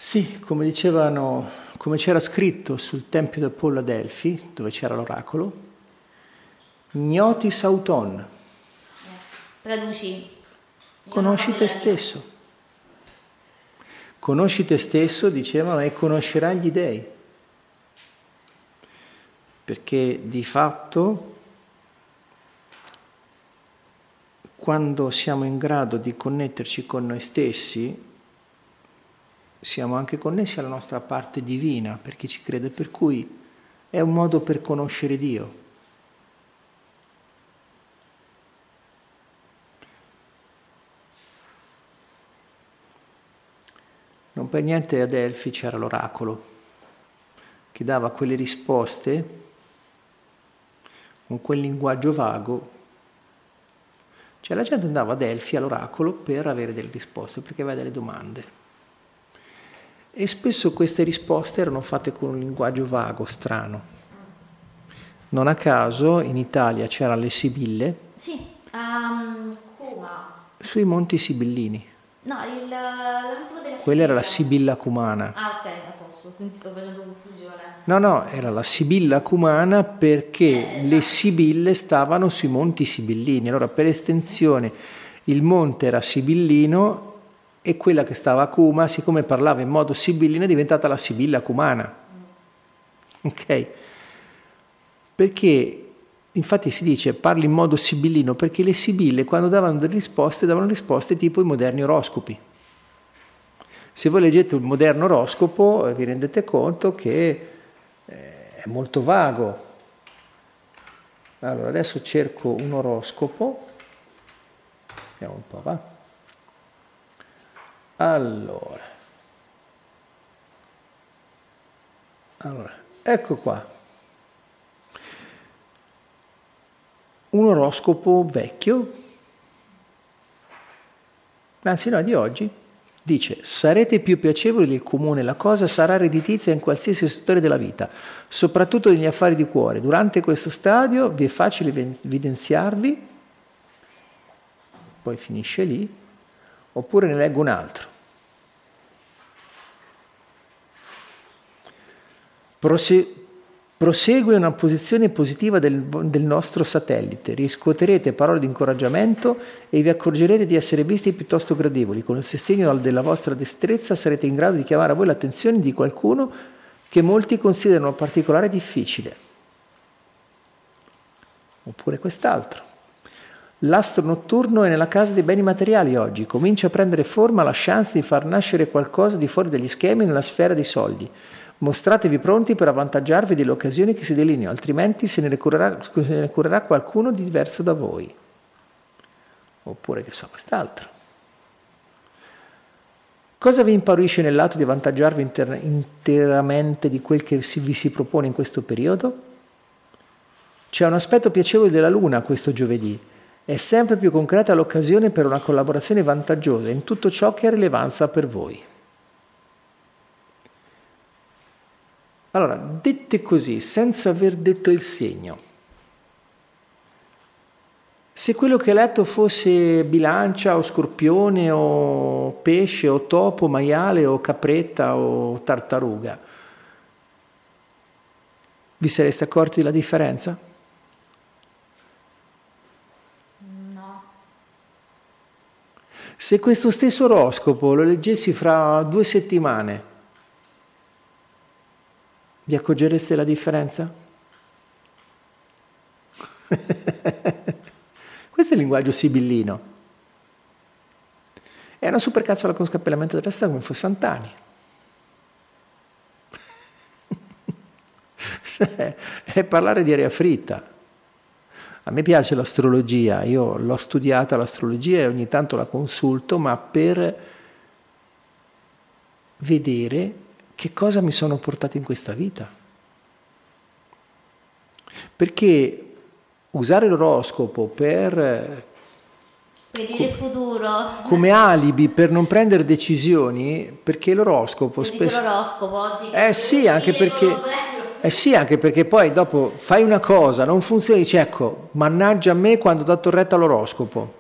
Sì, come dicevano, come c'era scritto sul tempio d'Apollo a Delfi, dove c'era l'oracolo, gnotis auton, Traduci. Conosci te stesso. Conosci te stesso, dicevano, e conoscerai gli dèi. Perché di fatto, quando siamo in grado di connetterci con noi stessi, siamo anche connessi alla nostra parte divina, per chi ci crede, per cui è un modo per conoscere Dio. Non per niente a Delfi c'era l'oracolo che dava quelle risposte con quel linguaggio vago. Cioè la gente andava a Delfi all'oracolo per avere delle risposte, perché aveva delle domande. E spesso queste risposte erano fatte con un linguaggio vago, strano. Non a caso in Italia c'erano le Sibille. Sì, um, Cuma. Sui monti Sibillini. No, il, l'antico della Quella era la Sibilla Cumana. Ah, ok, a posto, quindi sto facendo confusione. No, no, era la Sibilla Cumana perché eh, le Sibille stavano sui monti Sibillini. Allora, per estensione, il monte era Sibillino e quella che stava a Cuma, siccome parlava in modo sibillino, è diventata la Sibilla Cumana. Ok? Perché infatti si dice parli in modo sibillino perché le sibille quando davano delle risposte davano risposte tipo i moderni oroscopi. Se voi leggete un moderno oroscopo eh, vi rendete conto che eh, è molto vago. Allora adesso cerco un oroscopo, vediamo un po', va. Allora, allora, ecco qua. Un oroscopo vecchio, anzi no, di oggi, dice sarete più piacevoli del comune, la cosa sarà redditizia in qualsiasi settore della vita, soprattutto negli affari di cuore. Durante questo stadio vi è facile evidenziarvi, poi finisce lì, oppure ne leggo un altro. Prose- prosegue una posizione positiva del, del, nostro satellite, riscuoterete parole di incoraggiamento e vi accorgerete di essere visti piuttosto gradevoli. Con il sostegno della vostra destrezza sarete in grado di chiamare a voi l'attenzione di qualcuno che molti considerano particolare difficile. Oppure quest'altro. L'astro notturno è nella casa dei beni materiali oggi, comincia a prendere forma la chance di far nascere qualcosa di fuori dagli schemi nella sfera dei soldi. Mostratevi pronti per avvantaggiarvi delle occasioni che si delineano, altrimenti se ne, curerà, se ne curerà qualcuno di diverso da voi. Oppure che so, quest'altro. Cosa vi imparisce nell'atto di avvantaggiarvi inter- interamente di quel che si, vi si propone in questo periodo? C'è un aspetto piacevole della Luna questo giovedì. È sempre più concreta l'occasione per una collaborazione vantaggiosa in tutto ciò che ha rilevanza per voi. Allora, dette così, senza aver detto il segno, se quello che hai letto fosse bilancia o scorpione o pesce o topo, maiale o capretta o tartaruga, vi sareste accorti della differenza? No. Se questo stesso oroscopo lo leggessi fra due settimane, vi accorgereste la differenza? Questo è il linguaggio sibillino. È una supercazzola con scappellamento della testa come fosse Sant'Ani. cioè, è parlare di aria fritta. A me piace l'astrologia, io l'ho studiata l'astrologia e ogni tanto la consulto, ma per vedere che cosa mi sono portato in questa vita. Perché usare l'oroscopo per Vedere il futuro. Come alibi per non prendere decisioni, perché l'oroscopo spesso... l'oroscopo oggi... Eh sì, anche perché... Eh sì, anche perché poi dopo fai una cosa, non funziona, dici ecco, mannaggia a me quando ho dato retta all'oroscopo.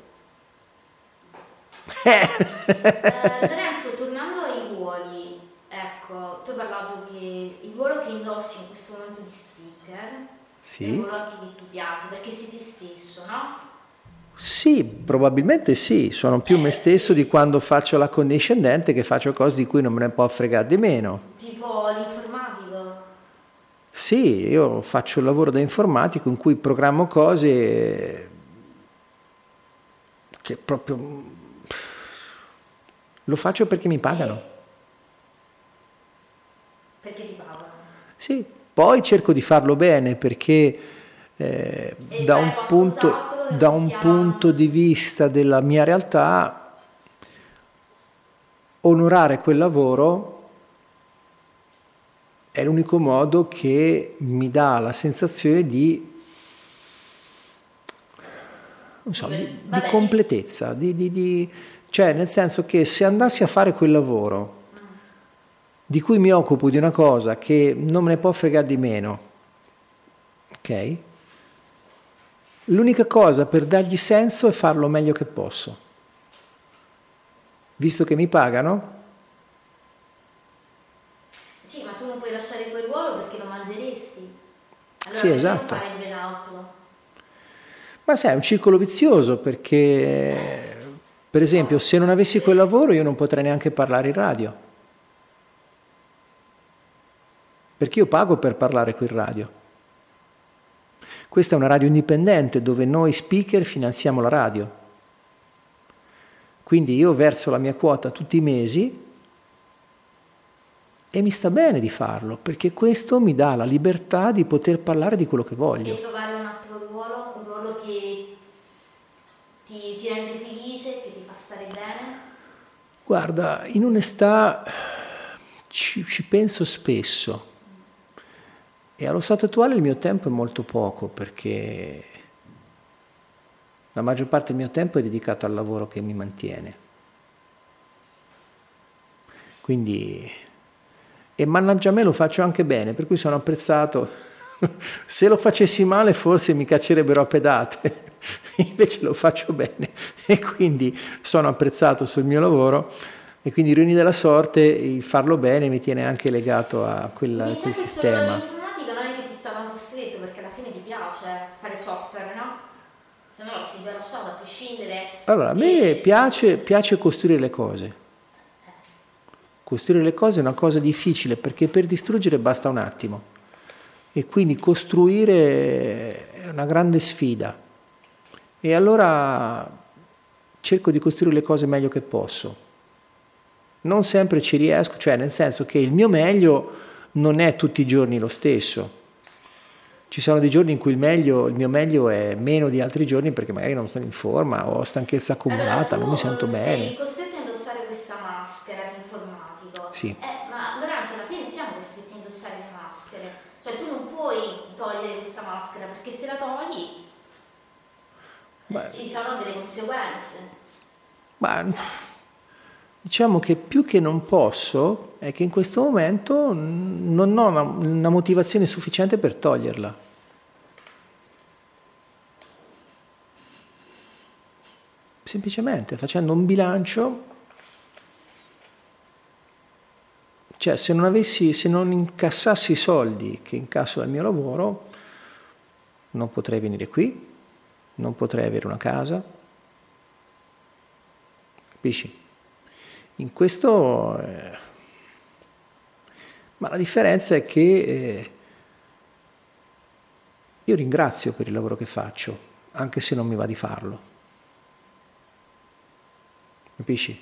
Eh. eh, tornando ai ruoli, tu hai parlato che il ruolo che indossi in questo momento di speaker sì. ruolo anche che ti piace, perché sei te stesso, no? Sì, probabilmente sì, sono più me stesso di quando faccio la condiscendente che faccio cose di cui non me ne può fregare di meno. Tipo l'informatico? Sì, io faccio il lavoro da informatico in cui programmo cose che proprio lo faccio perché mi pagano. Perché ti pagano? Sì, poi cerco di farlo bene perché eh, da un punto da un punto di vista della mia realtà, onorare quel lavoro è l'unico modo che mi dà la sensazione di, so, di, di completezza, di, di, cioè nel senso che se andassi a fare quel lavoro di cui mi occupo di una cosa che non me ne può fregare di meno, ok? L'unica cosa per dargli senso è farlo meglio che posso. Visto che mi pagano. Sì, ma tu non puoi lasciare quel ruolo perché lo mangeresti. Allora sì, esatto. fare ben altro? Ma sai, è un circolo vizioso perché, per esempio, se non avessi quel lavoro io non potrei neanche parlare in radio. Perché io pago per parlare qui in radio. Questa è una radio indipendente dove noi speaker finanziamo la radio. Quindi io verso la mia quota tutti i mesi e mi sta bene di farlo, perché questo mi dà la libertà di poter parlare di quello che voglio. E trovare un altro ruolo, un ruolo che ti, ti rende felice, che ti fa stare bene? Guarda, in onestà ci, ci penso spesso e allo stato attuale il mio tempo è molto poco perché la maggior parte del mio tempo è dedicato al lavoro che mi mantiene. Quindi, e mannaggia me lo faccio anche bene, per cui sono apprezzato. Se lo facessi male forse mi caccerebbero a pedate, invece lo faccio bene e quindi sono apprezzato sul mio lavoro e quindi ironia della sorte, il farlo bene mi tiene anche legato a, quella, a quel sistema fare software, no? Se no si già lo so, a prescindere. Allora, a me piace, piace costruire le cose. Costruire le cose è una cosa difficile perché per distruggere basta un attimo. E quindi costruire è una grande sfida. E allora cerco di costruire le cose meglio che posso. Non sempre ci riesco, cioè nel senso che il mio meglio non è tutti i giorni lo stesso ci sono dei giorni in cui il, meglio, il mio meglio è meno di altri giorni perché magari non sono in forma, ho stanchezza accumulata, allora, non mi sento bene. Sei costretto a indossare questa maschera di informatico. Sì. Eh, ma Lorenzo, alla fine siamo costretti a indossare le maschere. Cioè tu non puoi togliere questa maschera perché se la togli Beh, ci sono delle conseguenze. Ma diciamo che più che non posso è che in questo momento non ho una, una motivazione sufficiente per toglierla. Semplicemente facendo un bilancio, cioè se non, avessi, se non incassassi i soldi che incasso dal mio lavoro, non potrei venire qui, non potrei avere una casa, capisci? In questo... Eh, ma la differenza è che eh, io ringrazio per il lavoro che faccio, anche se non mi va di farlo. Capisci?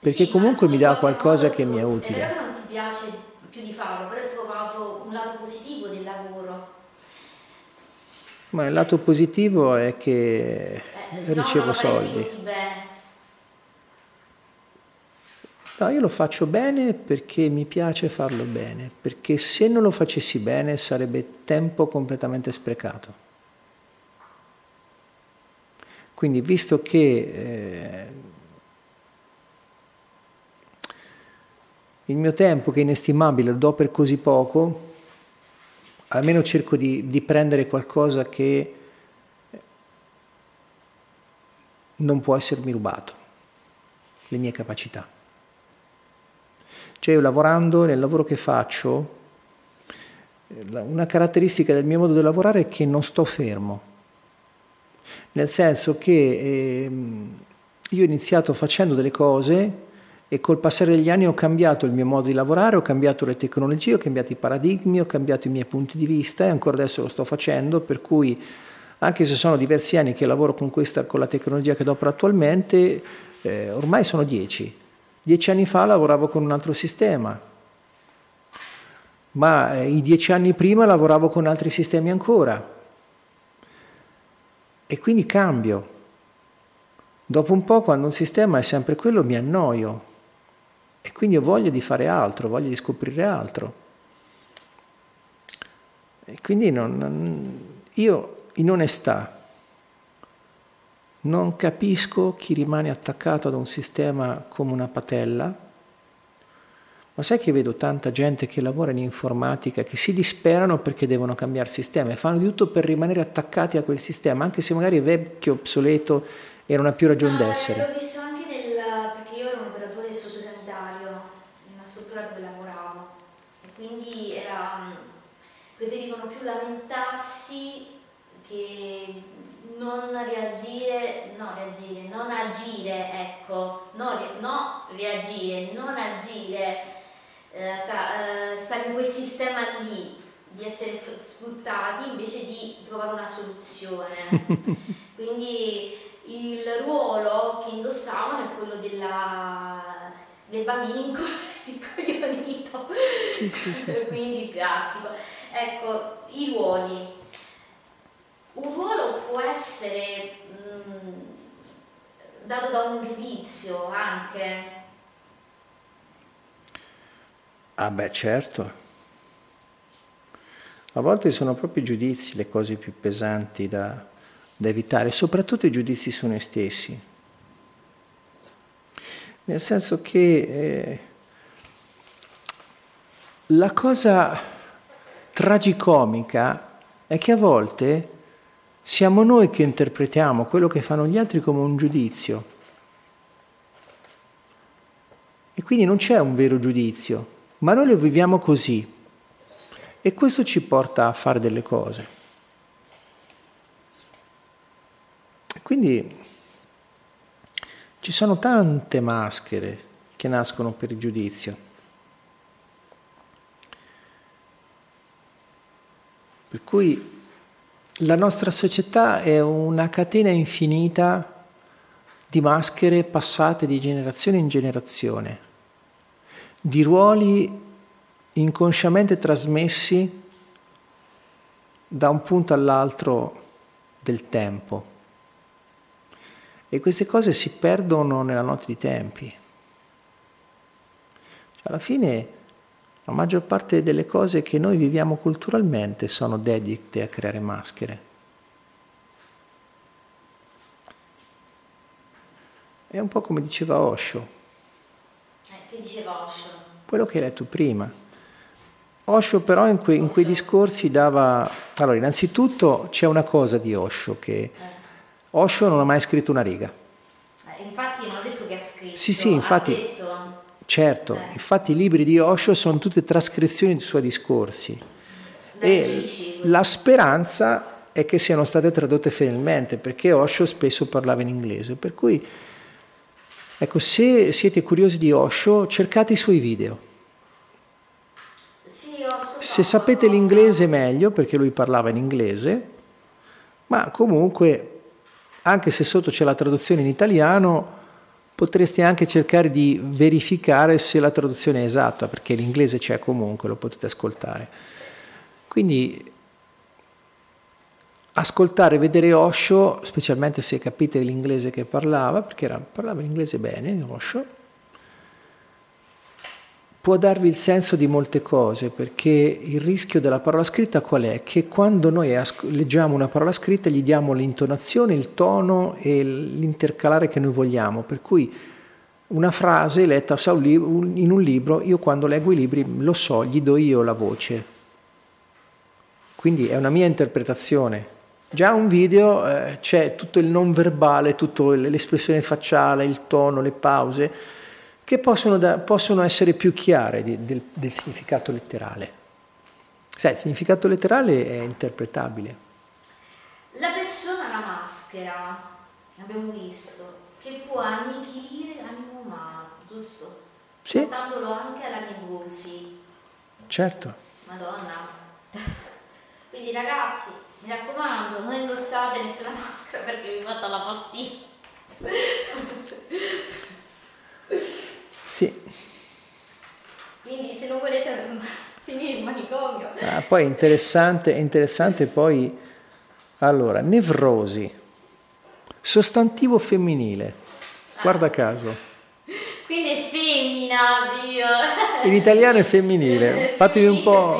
Perché sì, comunque mi dà qualcosa che mi è utile. In realtà non ti piace più di farlo, però hai trovato un lato positivo del lavoro. Ma il lato positivo è che eh, ricevo non soldi. Così bene. No, io lo faccio bene perché mi piace farlo bene, perché se non lo facessi bene sarebbe tempo completamente sprecato. Quindi visto che eh, il mio tempo che è inestimabile lo do per così poco, almeno cerco di, di prendere qualcosa che non può essermi rubato, le mie capacità. Cioè io lavorando nel lavoro che faccio, una caratteristica del mio modo di lavorare è che non sto fermo nel senso che eh, io ho iniziato facendo delle cose e col passare degli anni ho cambiato il mio modo di lavorare, ho cambiato le tecnologie, ho cambiato i paradigmi, ho cambiato i miei punti di vista e ancora adesso lo sto facendo, per cui anche se sono diversi anni che lavoro con, questa, con la tecnologia che adopero attualmente, eh, ormai sono dieci. Dieci anni fa lavoravo con un altro sistema, ma eh, i dieci anni prima lavoravo con altri sistemi ancora. E quindi cambio. Dopo un po', quando un sistema è sempre quello, mi annoio. E quindi ho voglia di fare altro, voglia di scoprire altro. E quindi non, non, io in onestà non capisco chi rimane attaccato ad un sistema come una patella, ma sai che vedo tanta gente che lavora in informatica che si disperano perché devono cambiare sistema e fanno di tutto per rimanere attaccati a quel sistema, anche se magari è vecchio, obsoleto e non ha più ragione ah, d'essere. L'ho visto anche nel, perché io ero un operatore sociosanitario in una struttura dove lavoravo e quindi era, preferivano più lamentarsi che non reagire, no reagire, non agire, ecco, no, no reagire, non agire, eh, tra, eh, stare in quel sistema lì, di essere sfruttati invece di trovare una soluzione. Quindi il ruolo che indossavano è quello della, del bambino incoglionito, sì, sì, sì, quindi il classico. Ecco, i ruoli un ruolo può essere mh, mm, dato da un giudizio anche. Ah beh, certo. A volte sono proprio i giudizi le cose più pesanti da, da evitare, soprattutto i giudizi su noi stessi. Nel senso che eh, la cosa tragicomica è che a volte siamo noi che interpretiamo quello che fanno gli altri come un giudizio. E quindi non c'è un vero giudizio, ma noi lo viviamo così. E questo ci porta a fare delle cose. Quindi ci sono tante maschere che nascono per il giudizio. Per cui la nostra società è una catena infinita di maschere passate di generazione in generazione, di ruoli inconsciamente trasmessi da un punto all'altro del tempo. E queste cose si perdono nella notte di tempi. Cioè, alla fine la maggior parte delle cose che noi viviamo culturalmente sono dedicate a creare maschere. È un po' come diceva Osho. Eh, che diceva Osho? Quello che hai letto prima. Osho però in, que, in quei discorsi dava... Allora, innanzitutto c'è una cosa di Osho, che eh. Osho non ha mai scritto una riga. Eh, infatti non ho detto che ha scritto. Sì, sì, infatti... Certo, eh. infatti i libri di Osho sono tutte trascrizioni dei suoi discorsi. E la speranza è che siano state tradotte fedelmente perché Osho spesso parlava in inglese, per cui ecco, se siete curiosi di Osho cercate i suoi video. se sapete l'inglese meglio perché lui parlava in inglese, ma comunque anche se sotto c'è la traduzione in italiano potresti anche cercare di verificare se la traduzione è esatta, perché l'inglese c'è comunque, lo potete ascoltare. Quindi ascoltare, vedere Osho, specialmente se capite l'inglese che parlava, perché era, parlava l'inglese bene, Osho, può darvi il senso di molte cose, perché il rischio della parola scritta qual è? Che quando noi leggiamo una parola scritta gli diamo l'intonazione, il tono e l'intercalare che noi vogliamo, per cui una frase letta in un libro, io quando leggo i libri lo so, gli do io la voce. Quindi è una mia interpretazione. Già un video eh, c'è tutto il non verbale, tutta l'espressione facciale, il tono, le pause che possono, da, possono essere più chiare di, del, del significato letterale. Sai, il significato letterale è interpretabile. La persona ha una maschera, abbiamo visto, che può annichilire l'animo umano, giusto? Sì. Portandolo anche alla negozi. Certo. Madonna. Quindi ragazzi, mi raccomando, non indossate nessuna maschera perché vi fate la partita. Quindi se non volete finire in manicomio. Ah, poi è interessante, interessante poi, allora, nevrosi, sostantivo femminile, guarda caso. Quindi è femmina, Dio. In italiano è femminile, fatevi un po',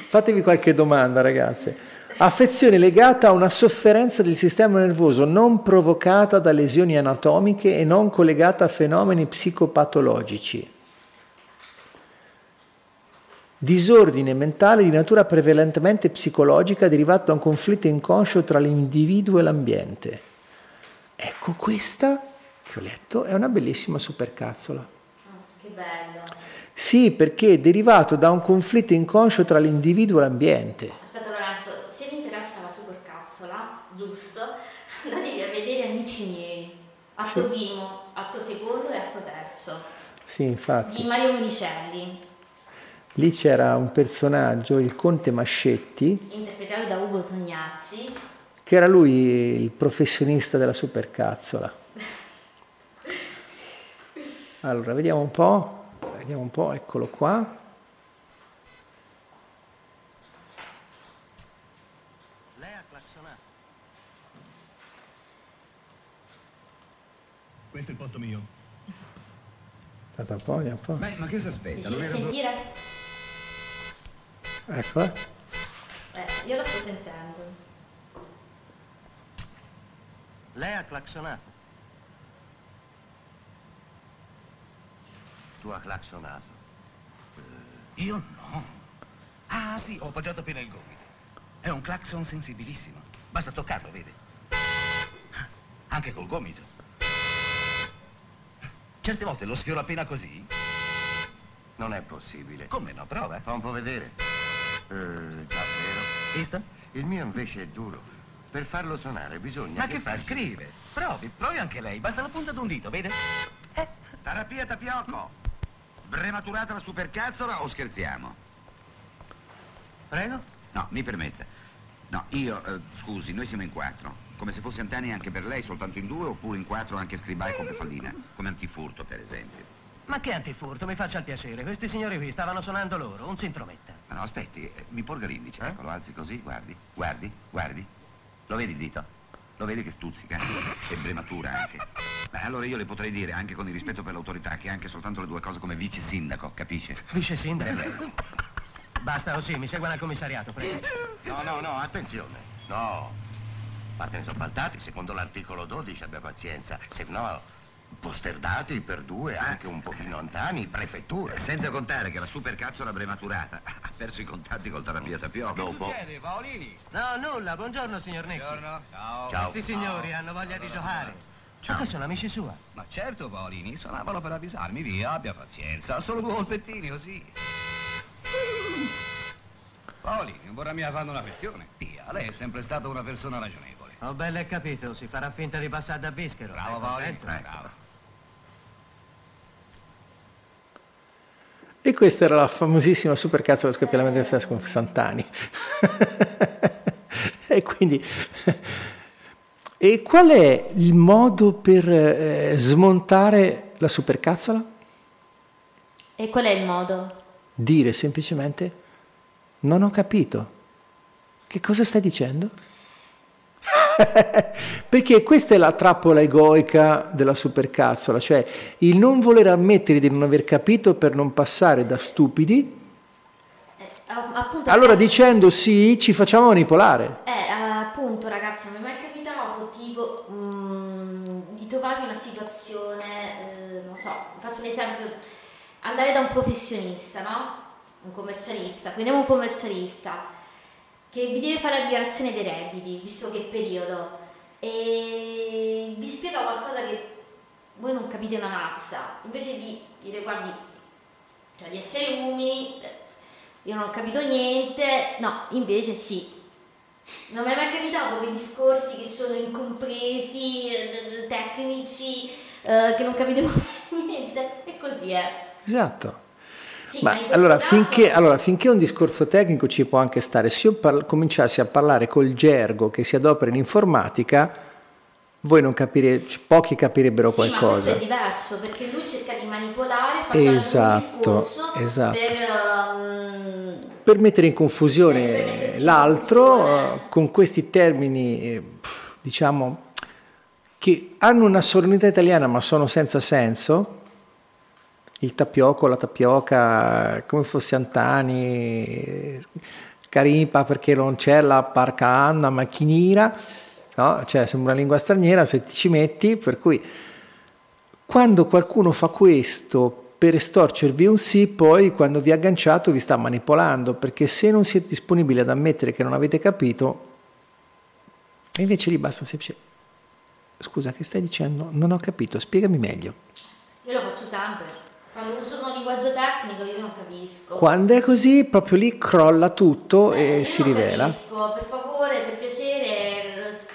fatevi qualche domanda ragazze. Affezione legata a una sofferenza del sistema nervoso non provocata da lesioni anatomiche e non collegata a fenomeni psicopatologici. Disordine mentale di natura prevalentemente psicologica derivato da un conflitto inconscio tra l'individuo e l'ambiente. Ecco, questa che ho letto è una bellissima supercazzola. Che bello. Sì, perché è derivato da un conflitto inconscio tra l'individuo e l'ambiente. Aspetta Lorenzo, se vi interessa la supercazzola, giusto, andatevi a vedere Amici miei. Atto Sì. primo, atto secondo e atto terzo. Sì, Di infatti. Mario Monicelli, Lì c'era un personaggio, il conte Mascetti, interpretato da Ugo Tognazzi. che era lui il professionista della supercazzola. Allora, vediamo un po', vediamo un po', eccolo qua. Lei ha clacsonato. Questo è il posto mio. Guarda un po', vediamo un po'. Beh, ma che si aspetta? Dici di sentire? Eccola. Eh, io la sto sentendo. Lei ha clacsonato. Tu ha clacsonato. Io no. Ah, sì, ho appoggiato appena il gomito. È un clacson sensibilissimo. Basta toccarlo, vede. Anche col gomito. Certe volte lo sfioro appena così. Non è possibile. Come no? Prova. Fa un po' vedere. Eh, già, vero. Visto? Il mio invece è duro. Per farlo suonare bisogna Ma che fa? faccia- Scrive. Provi, provi anche lei. Basta la punta d'un dito, vede? Eh. Terapia tapiocco. Prematurata la supercazzola o scherziamo? Prego? No, mi permetta. No, io, eh, scusi, noi siamo in quattro. Come se fosse Antani anche per lei, soltanto in due, oppure in quattro anche Scribai con Pefallina. Come antifurto, per esempio. Ma che antifurto, mi faccia il piacere. Questi signori qui stavano suonando loro, un centrometta. Ma no, aspetti, eh, mi porga l'indice. Ecco, lo alzi così, guardi, guardi, guardi. Lo vedi il dito? Lo vedi che stuzzica? E brematura anche. Beh, allora io le potrei dire, anche con il rispetto per l'autorità, che anche soltanto le due cose come vice sindaco, capisce? Vice sindaco. Eh. Basta così, mi segua al commissariato, prego. No, no, no, attenzione. No. Fate sobbaltati, secondo l'articolo 12 abbia pazienza. Se no, posterdati per due, anche un pochino antani, prefettura. Senza contare che la supercazzola brematurata ha perso i contatti col terapia tapiocco. Dopo. Paolini? No, nulla, buongiorno signor Necchi. Ciao. Ciao. Questi signori hanno voglia di giocare. Ma che sono amici sua? Ma certo, Paolini, suonavano per avvisarmi, via, abbia pazienza. Solo due colpettini così. Paolini, vorrà mica fare una questione. Via, lei è sempre stata una persona ragionevole. Ho belle capito, si farà finta di passare da bischero. Bravo, Paolini, contento? bravo. E questa era la famosissima supercazzola scoppiamento del sesso con Santani. e quindi... E qual è il modo per eh, smontare la supercazzola? E qual è il modo? Dire semplicemente non ho capito. Che cosa stai dicendo? Perché questa è la trappola egoica della supercazzola, cioè il non voler ammettere di non aver capito per non passare da stupidi, Eh, appunto, allora dicendo sì ci facciamo manipolare. Eh, appunto ragazzi, non mi è mai capitato tipo mm, di trovarvi una situazione, eh, non so, faccio un esempio, andare da un professionista, no? Un commercialista, prendiamo un commercialista che vi deve fare la dichiarazione dei redditi, visto che periodo, e vi spiega qualcosa che voi non capite una mazza, invece di dire guardi, cioè di essere umili, eh, io non ho capito niente, no, invece sì, Non mi è mai capitato quei discorsi che sono incompresi, eh, tecnici, eh, che non capite niente. E così è. Esatto. Sì, Ma ma allora caso- finché, allora, finché un discorso tecnico ci può anche stare, se io par- cominciassi a parlare col gergo che si adopera in informatica, voi non capire, pochi capirebbero Sì, ma qualcosa. questo è diverso perché lui cerca di manipolare facendo Esatto, un discorso esatto. per ehm, per mettere in per confusione in l'altro confusione. con questi termini, eh, diciamo, che hanno una sonorità italiana ma sono senza senso. Il tapioco, la tapioca, come fosse Antani, Carimpa perché non c'è la parca Anna macchinira, no? Cioè sembra una lingua straniera se ci metti, per cui quando qualcuno fa questo per estorcervi un sì, poi quando vi ha agganciato vi sta manipolando, perché se non siete disponibili ad ammettere che non avete capito, invece gli basta semplicemente. Scusa, che stai dicendo? Non ho capito, spiegami meglio. io lo faccio sempre. Quando uso un linguaggio tecnico io non capisco. Quando è così, proprio lì crolla tutto Eh, e si non rivela. Capisco, per favore, per piacere, sp-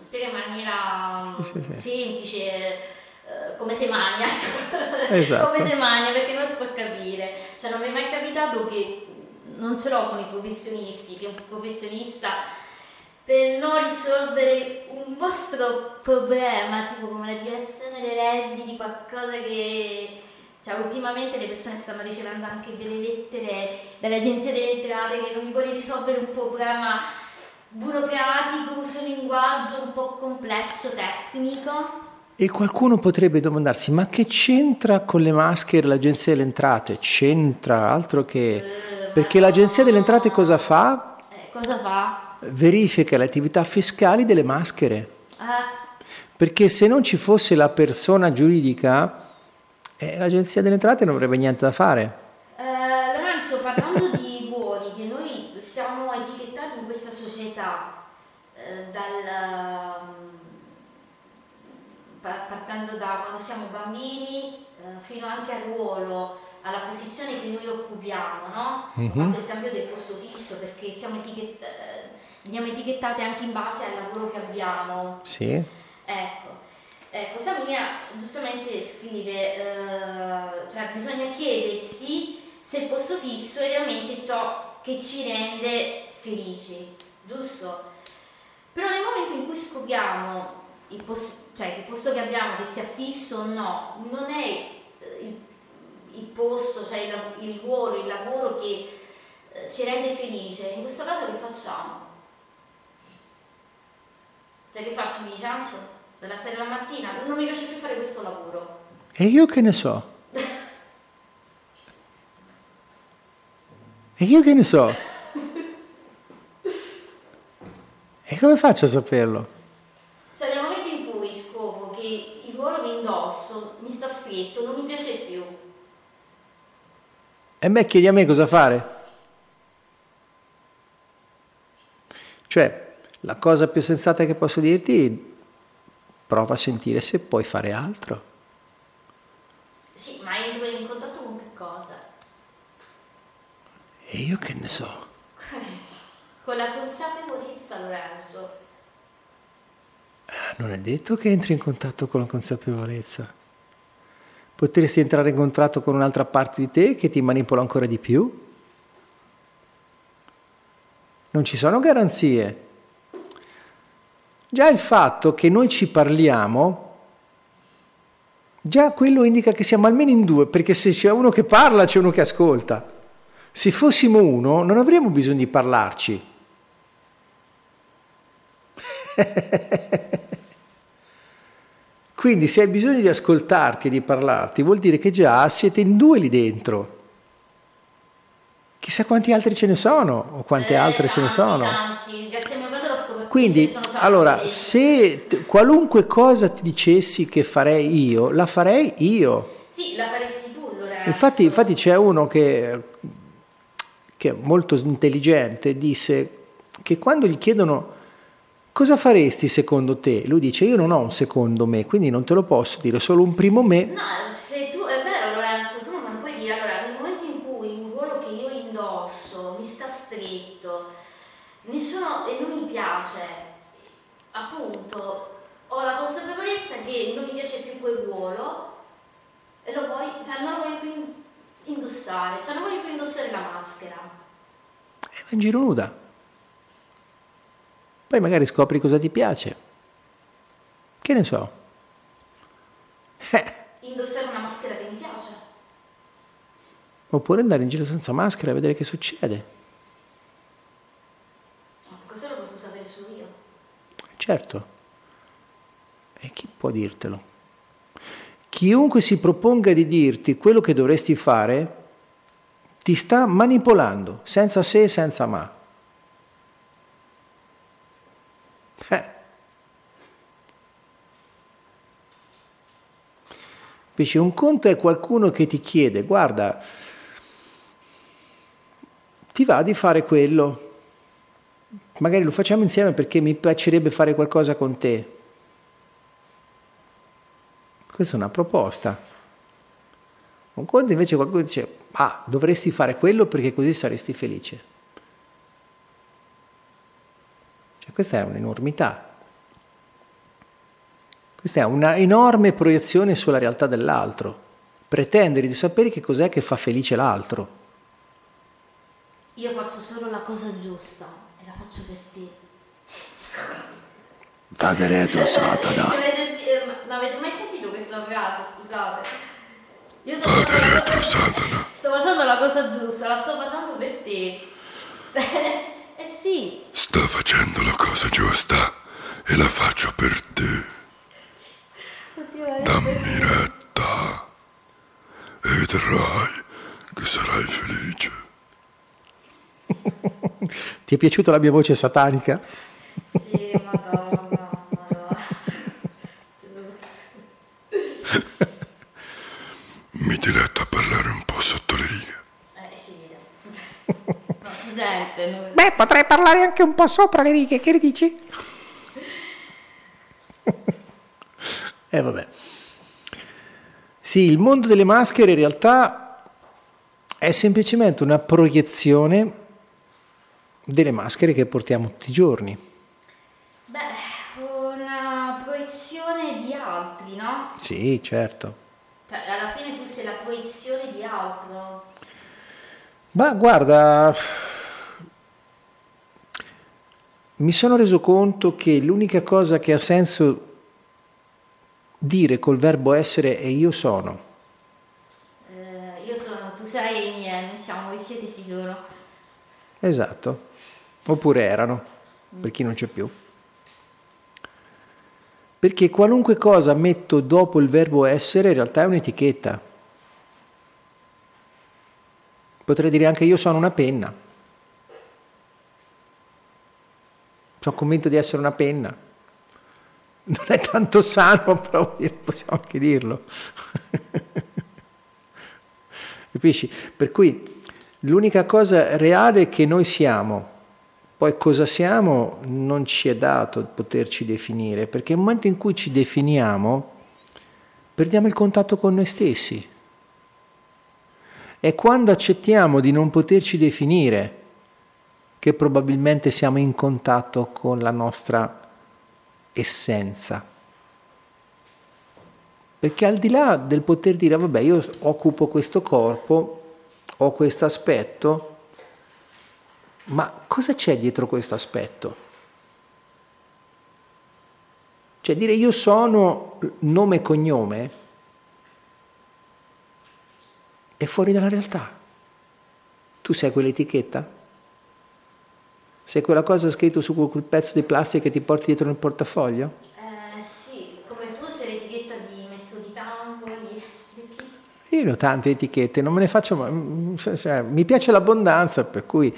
spiega in maniera Sì, sì, semplice, eh, come se mania. Esatto. come se mania, perché non si può capire. Cioè non mi è mai capitato che non ce l'ho con i professionisti, che un professionista per non risolvere un vostro problema, tipo come la dichiarazione dei redditi, qualcosa che cioè, ultimamente le persone stanno ricevendo anche delle lettere dall'agenzia delle entrate che non mi vuole risolvere un problema burocratico, uso un linguaggio un po' complesso, tecnico. E qualcuno potrebbe domandarsi, ma che c'entra con le maschere l'agenzia delle entrate? C'entra altro che... Eh, Perché l'agenzia delle entrate cosa fa? Eh, cosa fa? Verifica le attività fiscali delle maschere. Eh, Perché se non ci fosse la persona giuridica, eh, l'agenzia delle entrate non avrebbe niente da fare. Eh, Lorenzo, parlando di ruoli, che noi siamo etichettati in questa società eh, dal, pa- partendo da quando siamo bambini eh, fino anche al ruolo, alla posizione che noi occupiamo, no? Mhm. fatto esempio del posto fisso perché siamo etichett- eh, veniamo etichettate anche in base al lavoro che abbiamo. Sì. Ecco, ecco Samia giustamente scrive, eh, cioè bisogna chiedersi se il posto fisso è realmente ciò che ci rende felici, giusto? Però nel momento in cui scopriamo il posto, cioè che posto che abbiamo, che sia fisso o no, non è eh, il, il posto, cioè il, il ruolo, il lavoro che eh, ci rende felice, in questo caso che facciamo? Cioè che faccio? Mi ciancio dalla sera alla mattina? Non mi piace più fare questo lavoro. E io che ne so? E io che ne so? E come faccio a saperlo? Cioè nel momento in cui scopro che il ruolo che indosso mi sta stretto, non mi piace più. E me chiedi a me cosa fare? Cioè, la cosa più sensata che posso dirti, prova a sentire se puoi fare altro. Sì, ma entro in contatto con che cosa? E io che ne so? Con la consapevolezza, Lorenzo. Non è detto che entri in contatto con la consapevolezza. Potresti entrare in contatto con un'altra parte di te che ti manipola ancora di più. Non ci sono garanzie. Già il fatto che noi ci parliamo, già quello indica che siamo almeno in due, perché se c'è uno che parla c'è uno che ascolta. Se fossimo uno non avremmo bisogno di parlarci. Quindi se hai bisogno di ascoltarti e di parlarti, vuol dire che già siete in due lì dentro. Chissà quanti altri ce ne sono o quante Eh, altre ce ne tanti, sono. Tanti, grazie Quindi, allora, se t- qualunque cosa ti dicessi che farei io, la farei io. Sì, la faresti tu, Lorenzo. Infatti, infatti c'è uno che, che è molto intelligente, disse che quando gli chiedono cosa faresti secondo te, lui dice io non ho un secondo me, quindi non te lo posso dire, solo un primo me. No, se tu, è vero Lorenzo, tu non me lo puoi dire, allora nel momento in cui un ruolo che io indosso mi sta stretto, nessuno, e non mi appunto ho la consapevolezza che non mi piace più quel ruolo e lo vuoi, cioè non lo voglio più indossare, cioè non voglio più indossare la maschera. E va in giro nuda. Poi magari scopri cosa ti piace. Che ne so. Eh. Indossare una maschera che mi piace. Oppure andare in giro senza maschera e vedere che succede. questo lo posso sapere solo io. Certo. E chi può dirtelo? Chiunque si proponga di dirti quello che dovresti fare, ti sta manipolando, senza se e senza ma. Eh. Invece un conto è qualcuno che ti chiede, guarda, ti va di fare quello, magari lo facciamo insieme perché mi piacerebbe fare qualcosa con te. Questa è una proposta. Un conto invece qualcuno dice, ah, dovresti fare quello perché così saresti felice. Cioè, questa è un'enormità. Questa è una enorme proiezione sulla realtà dell'altro. Pretendere di sapere che cos'è che fa felice l'altro. Io faccio solo la cosa giusta faccio per te. Vade retro, Satana. Non avete mai sentito? questa frase, scusate. Io sto Padre retro Satana. Sto facendo la cosa giusta, la sto facendo per te. eh sì. Sto facendo la cosa giusta e la faccio per te. Oddio, Dammi retta e vedrai che sarai felice. Ti è piaciuta la mia voce satanica? Sì, madonna. Mi diletto a parlare un po' sotto le righe. Eh sì, non si sente. Non... Beh, potrei parlare anche un po' sopra le righe, che ne dici? eh vabbè. Sì, il mondo delle maschere in realtà è semplicemente una proiezione delle maschere che portiamo tutti i giorni. Beh, una proiezione di altri, no? Sì, certo. Cioè, alla fine tu sei la proiezione di altro. Ma guarda, mi sono reso conto che l'unica cosa che ha senso dire col verbo essere è io sono. Eh, io sono, tu sei miei, noi siamo, voi siete, si sono. Esatto. Oppure erano, per chi non c'è più. Perché qualunque cosa metto dopo il verbo essere in realtà è un'etichetta. Potrei dire anche io sono una penna. Sono convinto di essere una penna. Non è tanto sano, però possiamo anche dirlo. Capisci? Per cui l'unica cosa reale che noi siamo poi cosa siamo non ci è dato poterci definire, perché nel momento in cui ci definiamo perdiamo il contatto con noi stessi. È quando accettiamo di non poterci definire che probabilmente siamo in contatto con la nostra essenza. Perché al di là del poter dire, vabbè, io occupo questo corpo, ho questo aspetto, ma cosa c'è dietro questo aspetto? Cioè dire io sono nome e cognome è fuori dalla realtà. Tu sei quell'etichetta? Sei quella cosa scritta su quel pezzo di plastica che ti porti dietro nel portafoglio? Eh sì, come tu sei l'etichetta di messo di tango, di... Io ne ho tante etichette, non me ne faccio... Cioè, mi piace l'abbondanza, per cui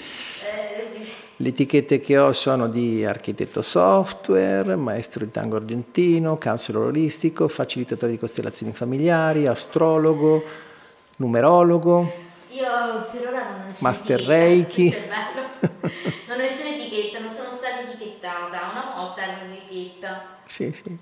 le etichette che ho sono di architetto software, maestro di tango argentino, counselor olistico, facilitatore di costellazioni familiari, astrologo, numerologo. Io per ora non ho nessuna Master Reiki. non ho nessuna etichetta, non sono stata etichettata, una volta ero un'etichetta. Sì, sì.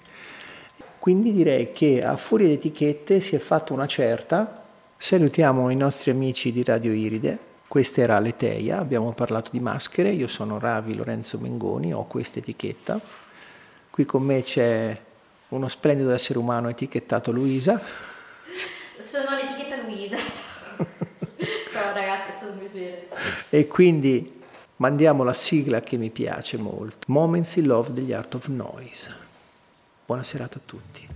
Quindi direi che a furia di etichette si è fatta una certa. Salutiamo i nostri amici di Radio Iride questa era Leteia, abbiamo parlato di maschere, io sono Ravi Lorenzo Mengoni, ho questa etichetta. Qui con me c'è uno splendido essere umano etichettato Luisa. Sono l'etichetta Luisa. Ciao ragazzi, è stato un piacere. E quindi mandiamo la sigla che mi piace molto. Moments in Love degli Art of Noise. Buona serata a tutti.